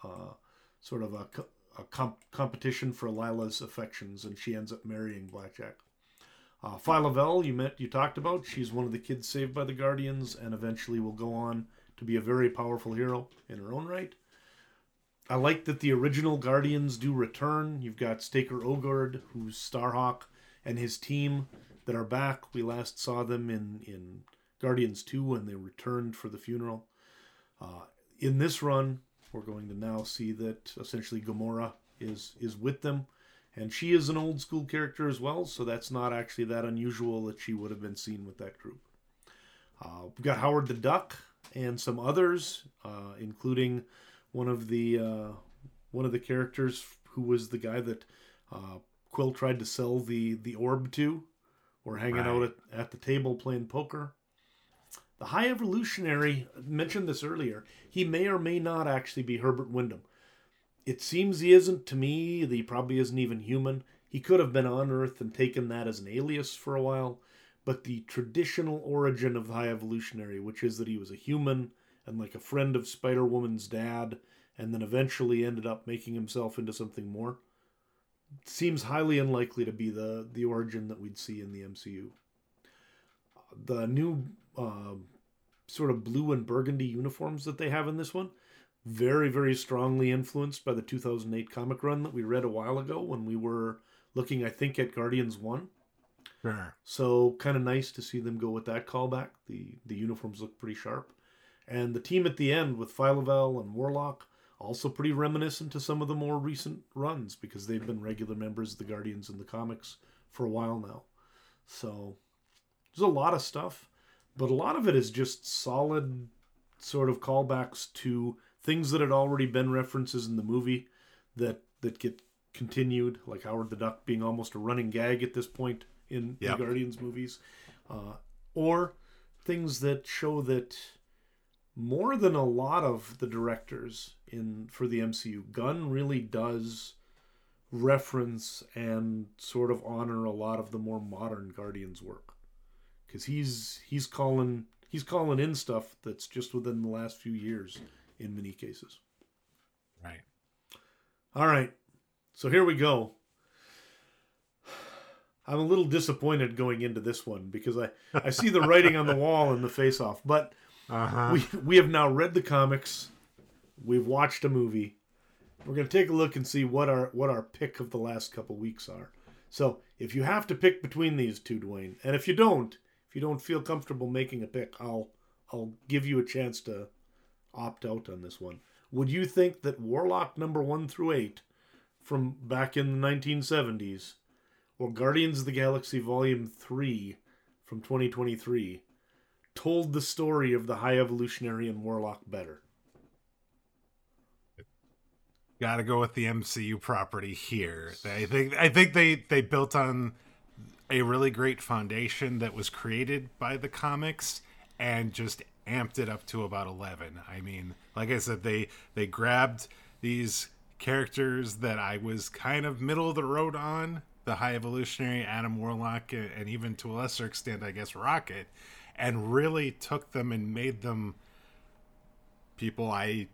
uh, sort of a, a comp- competition for Lylla's affections, and she ends up marrying Blackjack. Uh, Phyla-Vell, you met, you talked about. She's one of the kids saved by the Guardians, and eventually will go on to be a very powerful hero in her own right. I like that the original Guardians do return. You've got Stakar Ogord, who's Starhawk, and his team that are back. We last saw them in, in Guardians 2 when they returned for the funeral. Uh, in this run, we're going to now see that essentially Gamora is is with them, and she is an old school character as well. So that's not actually that unusual that she would have been seen with that group. Uh, we've got Howard the Duck and some others, uh, including one of the uh, one of the characters who was the guy that uh, Quill tried to sell the the orb to, or hanging right. out at, at the table playing poker. The High Evolutionary mentioned this earlier. He may or may not actually be Herbert Wyndham. It seems he isn't to me. He probably isn't even human. He could have been on Earth and taken that as an alias for a while. But the traditional origin of the High Evolutionary, which is that he was a human and like a friend of Spider Woman's dad, and then eventually ended up making himself into something more, seems highly unlikely to be the the origin that we'd see in the MCU. The new uh, sort of blue and burgundy uniforms that they have in this one, very very strongly influenced by the 2008 comic run that we read a while ago when we were looking, I think, at Guardians One. Sure. So kind of nice to see them go with that callback. The the uniforms look pretty sharp, and the team at the end with Phyla-Vell and Warlock also pretty reminiscent to some of the more recent runs because they've been regular members of the Guardians in the comics for a while now. So there's a lot of stuff, but a lot of it is just solid sort of callbacks to things that had already been references in the movie that that get continued, like Howard the Duck being almost a running gag at this point in yep. the Guardians movies, uh, or things that show that more than a lot of the directors in for the MCU, Gunn really does reference and sort of honor a lot of the more modern Guardians work because he's he's calling he's calling in stuff that's just within the last few years in many cases. Right. All right. So here we go. I'm a little disappointed going into this one because I, I see the writing on the wall in the face off, but uh-huh. We we have now read the comics. We've watched a movie. We're gonna take a look and see what our what our pick of the last couple weeks are. So if you have to pick between these two, Dwayne, and if you don't, if you don't feel comfortable making a pick, I'll I'll give you a chance to opt out on this one. Would you think that Warlock number one through eight from back in the 1970s, or Guardians of the Galaxy Volume 3 from 2023 told the story of the High Evolutionary and Warlock better. Got to go with the MCU property here. I think I think they they built on a really great foundation that was created by the comics and just amped it up to about 11. I mean, like I said they they grabbed these characters that I was kind of middle of the road on, the High Evolutionary, Adam Warlock, and even to a lesser extent, I guess Rocket, and really took them and made them people I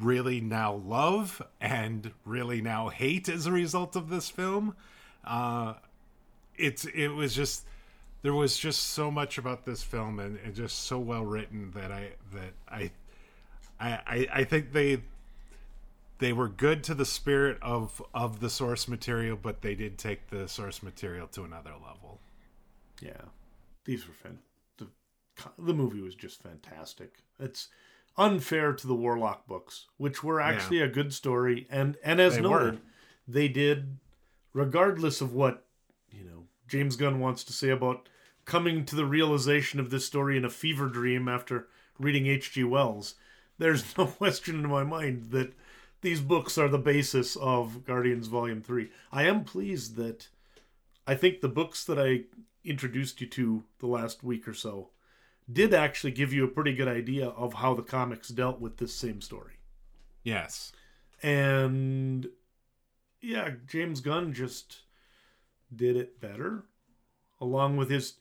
really now love and really now hate as a result of this film. Uh, it's it was just there was just so much about this film and, and just so well written that I that I I I think they they were good to the spirit of of the source material, but they did take the source material to another level. Yeah, these were fun the movie was just fantastic. It's unfair to the Warlock books, which were actually yeah. a good story, and and as they noted, were. they did, regardless of what you know James Gunn wants to say about coming to the realization of this story in a fever dream after reading H.G. Wells. There's [laughs] no question in my mind that these books are the basis of Guardians Volume Three. I am pleased that I think the books that I introduced you to the last week or so did actually give you a pretty good idea of how the comics dealt with this same story. Yes. And yeah, James Gunn just did it better along with his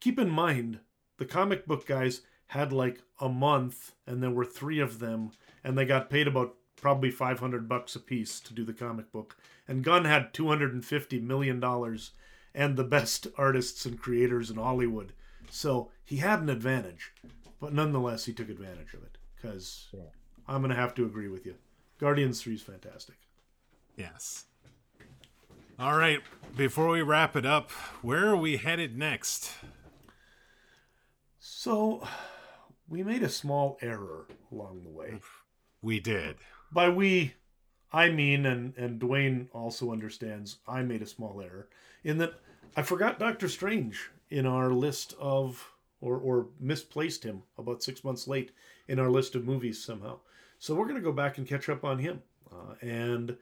keep in mind the comic book guys had like a month and there were three of them and they got paid about probably 500 bucks a piece to do the comic book. And gunn had 250 million dollars and the best [laughs] artists and creators in hollywood. So he had an advantage but nonetheless he took advantage of it because yeah. i'm going to have to agree with you. Guardians 3 is fantastic. Yes. All right before we wrap it up where are we headed next so we made a small error along the way. We did. By we, I mean, and, and Dwayne also understands, I made a small error in that I forgot Doctor Strange in our list of, or, or misplaced him about six months late in our list of movies somehow. So we're going to go back and catch up on him. Uh, and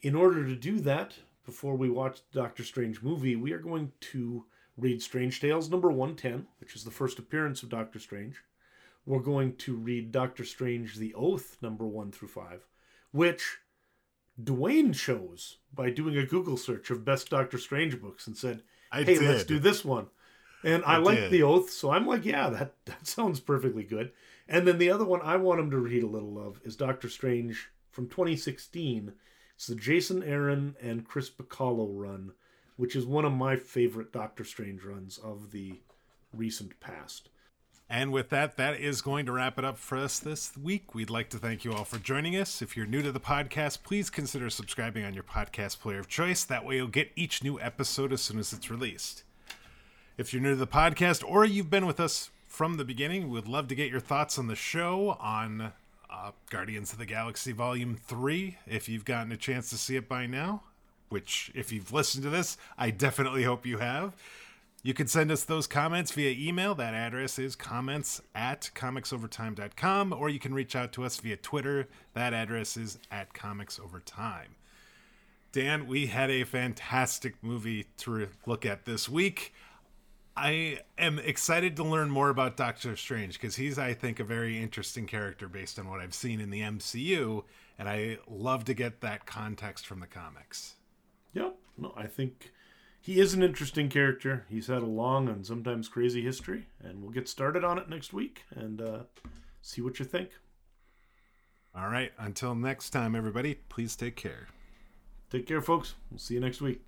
in order to do that, before we watch the Doctor Strange movie, we are going to read Strange Tales number 110, which is the first appearance of Doctor Strange we're going to read Doctor Strange The Oath, number one through five, which Dwayne chose by doing a Google search of best Doctor Strange books and said, I Hey, did. let's do this one. And I, I like The Oath, so I'm like, yeah, that, [laughs] that sounds perfectly good. And then the other one I want him to read a little of is Doctor Strange from 2016. It's the Jason Aaron and Chris Bachalo run, which is one of my favorite Doctor Strange runs of the recent past. And with that, that is going to wrap it up for us this week. We'd like to thank you all for joining us. If you're new to the podcast, please consider subscribing on your podcast player of choice. That way, you'll get each new episode as soon as it's released. If you're new to the podcast or you've been with us from the beginning, we'd love to get your thoughts on the show on uh, Guardians of the Galaxy Volume 3, if you've gotten a chance to see it by now. Which, if you've listened to this, I definitely hope you have. You can send us those comments via email. That address is comments at comicsovertime.com, or you can reach out to us via Twitter. That address is at comicsovertime. Dan, we had a fantastic movie to look at this week. I am excited to learn more about Doctor Strange because he's, I think, a very interesting character based on what I've seen in the MCU, and I love to get that context from the comics. No, I think he is an interesting character. He's had a long and sometimes crazy history, and we'll get started on it next week and uh, see what you think. All right. Until next time, everybody, please take care. Take care, folks. We'll see you next week.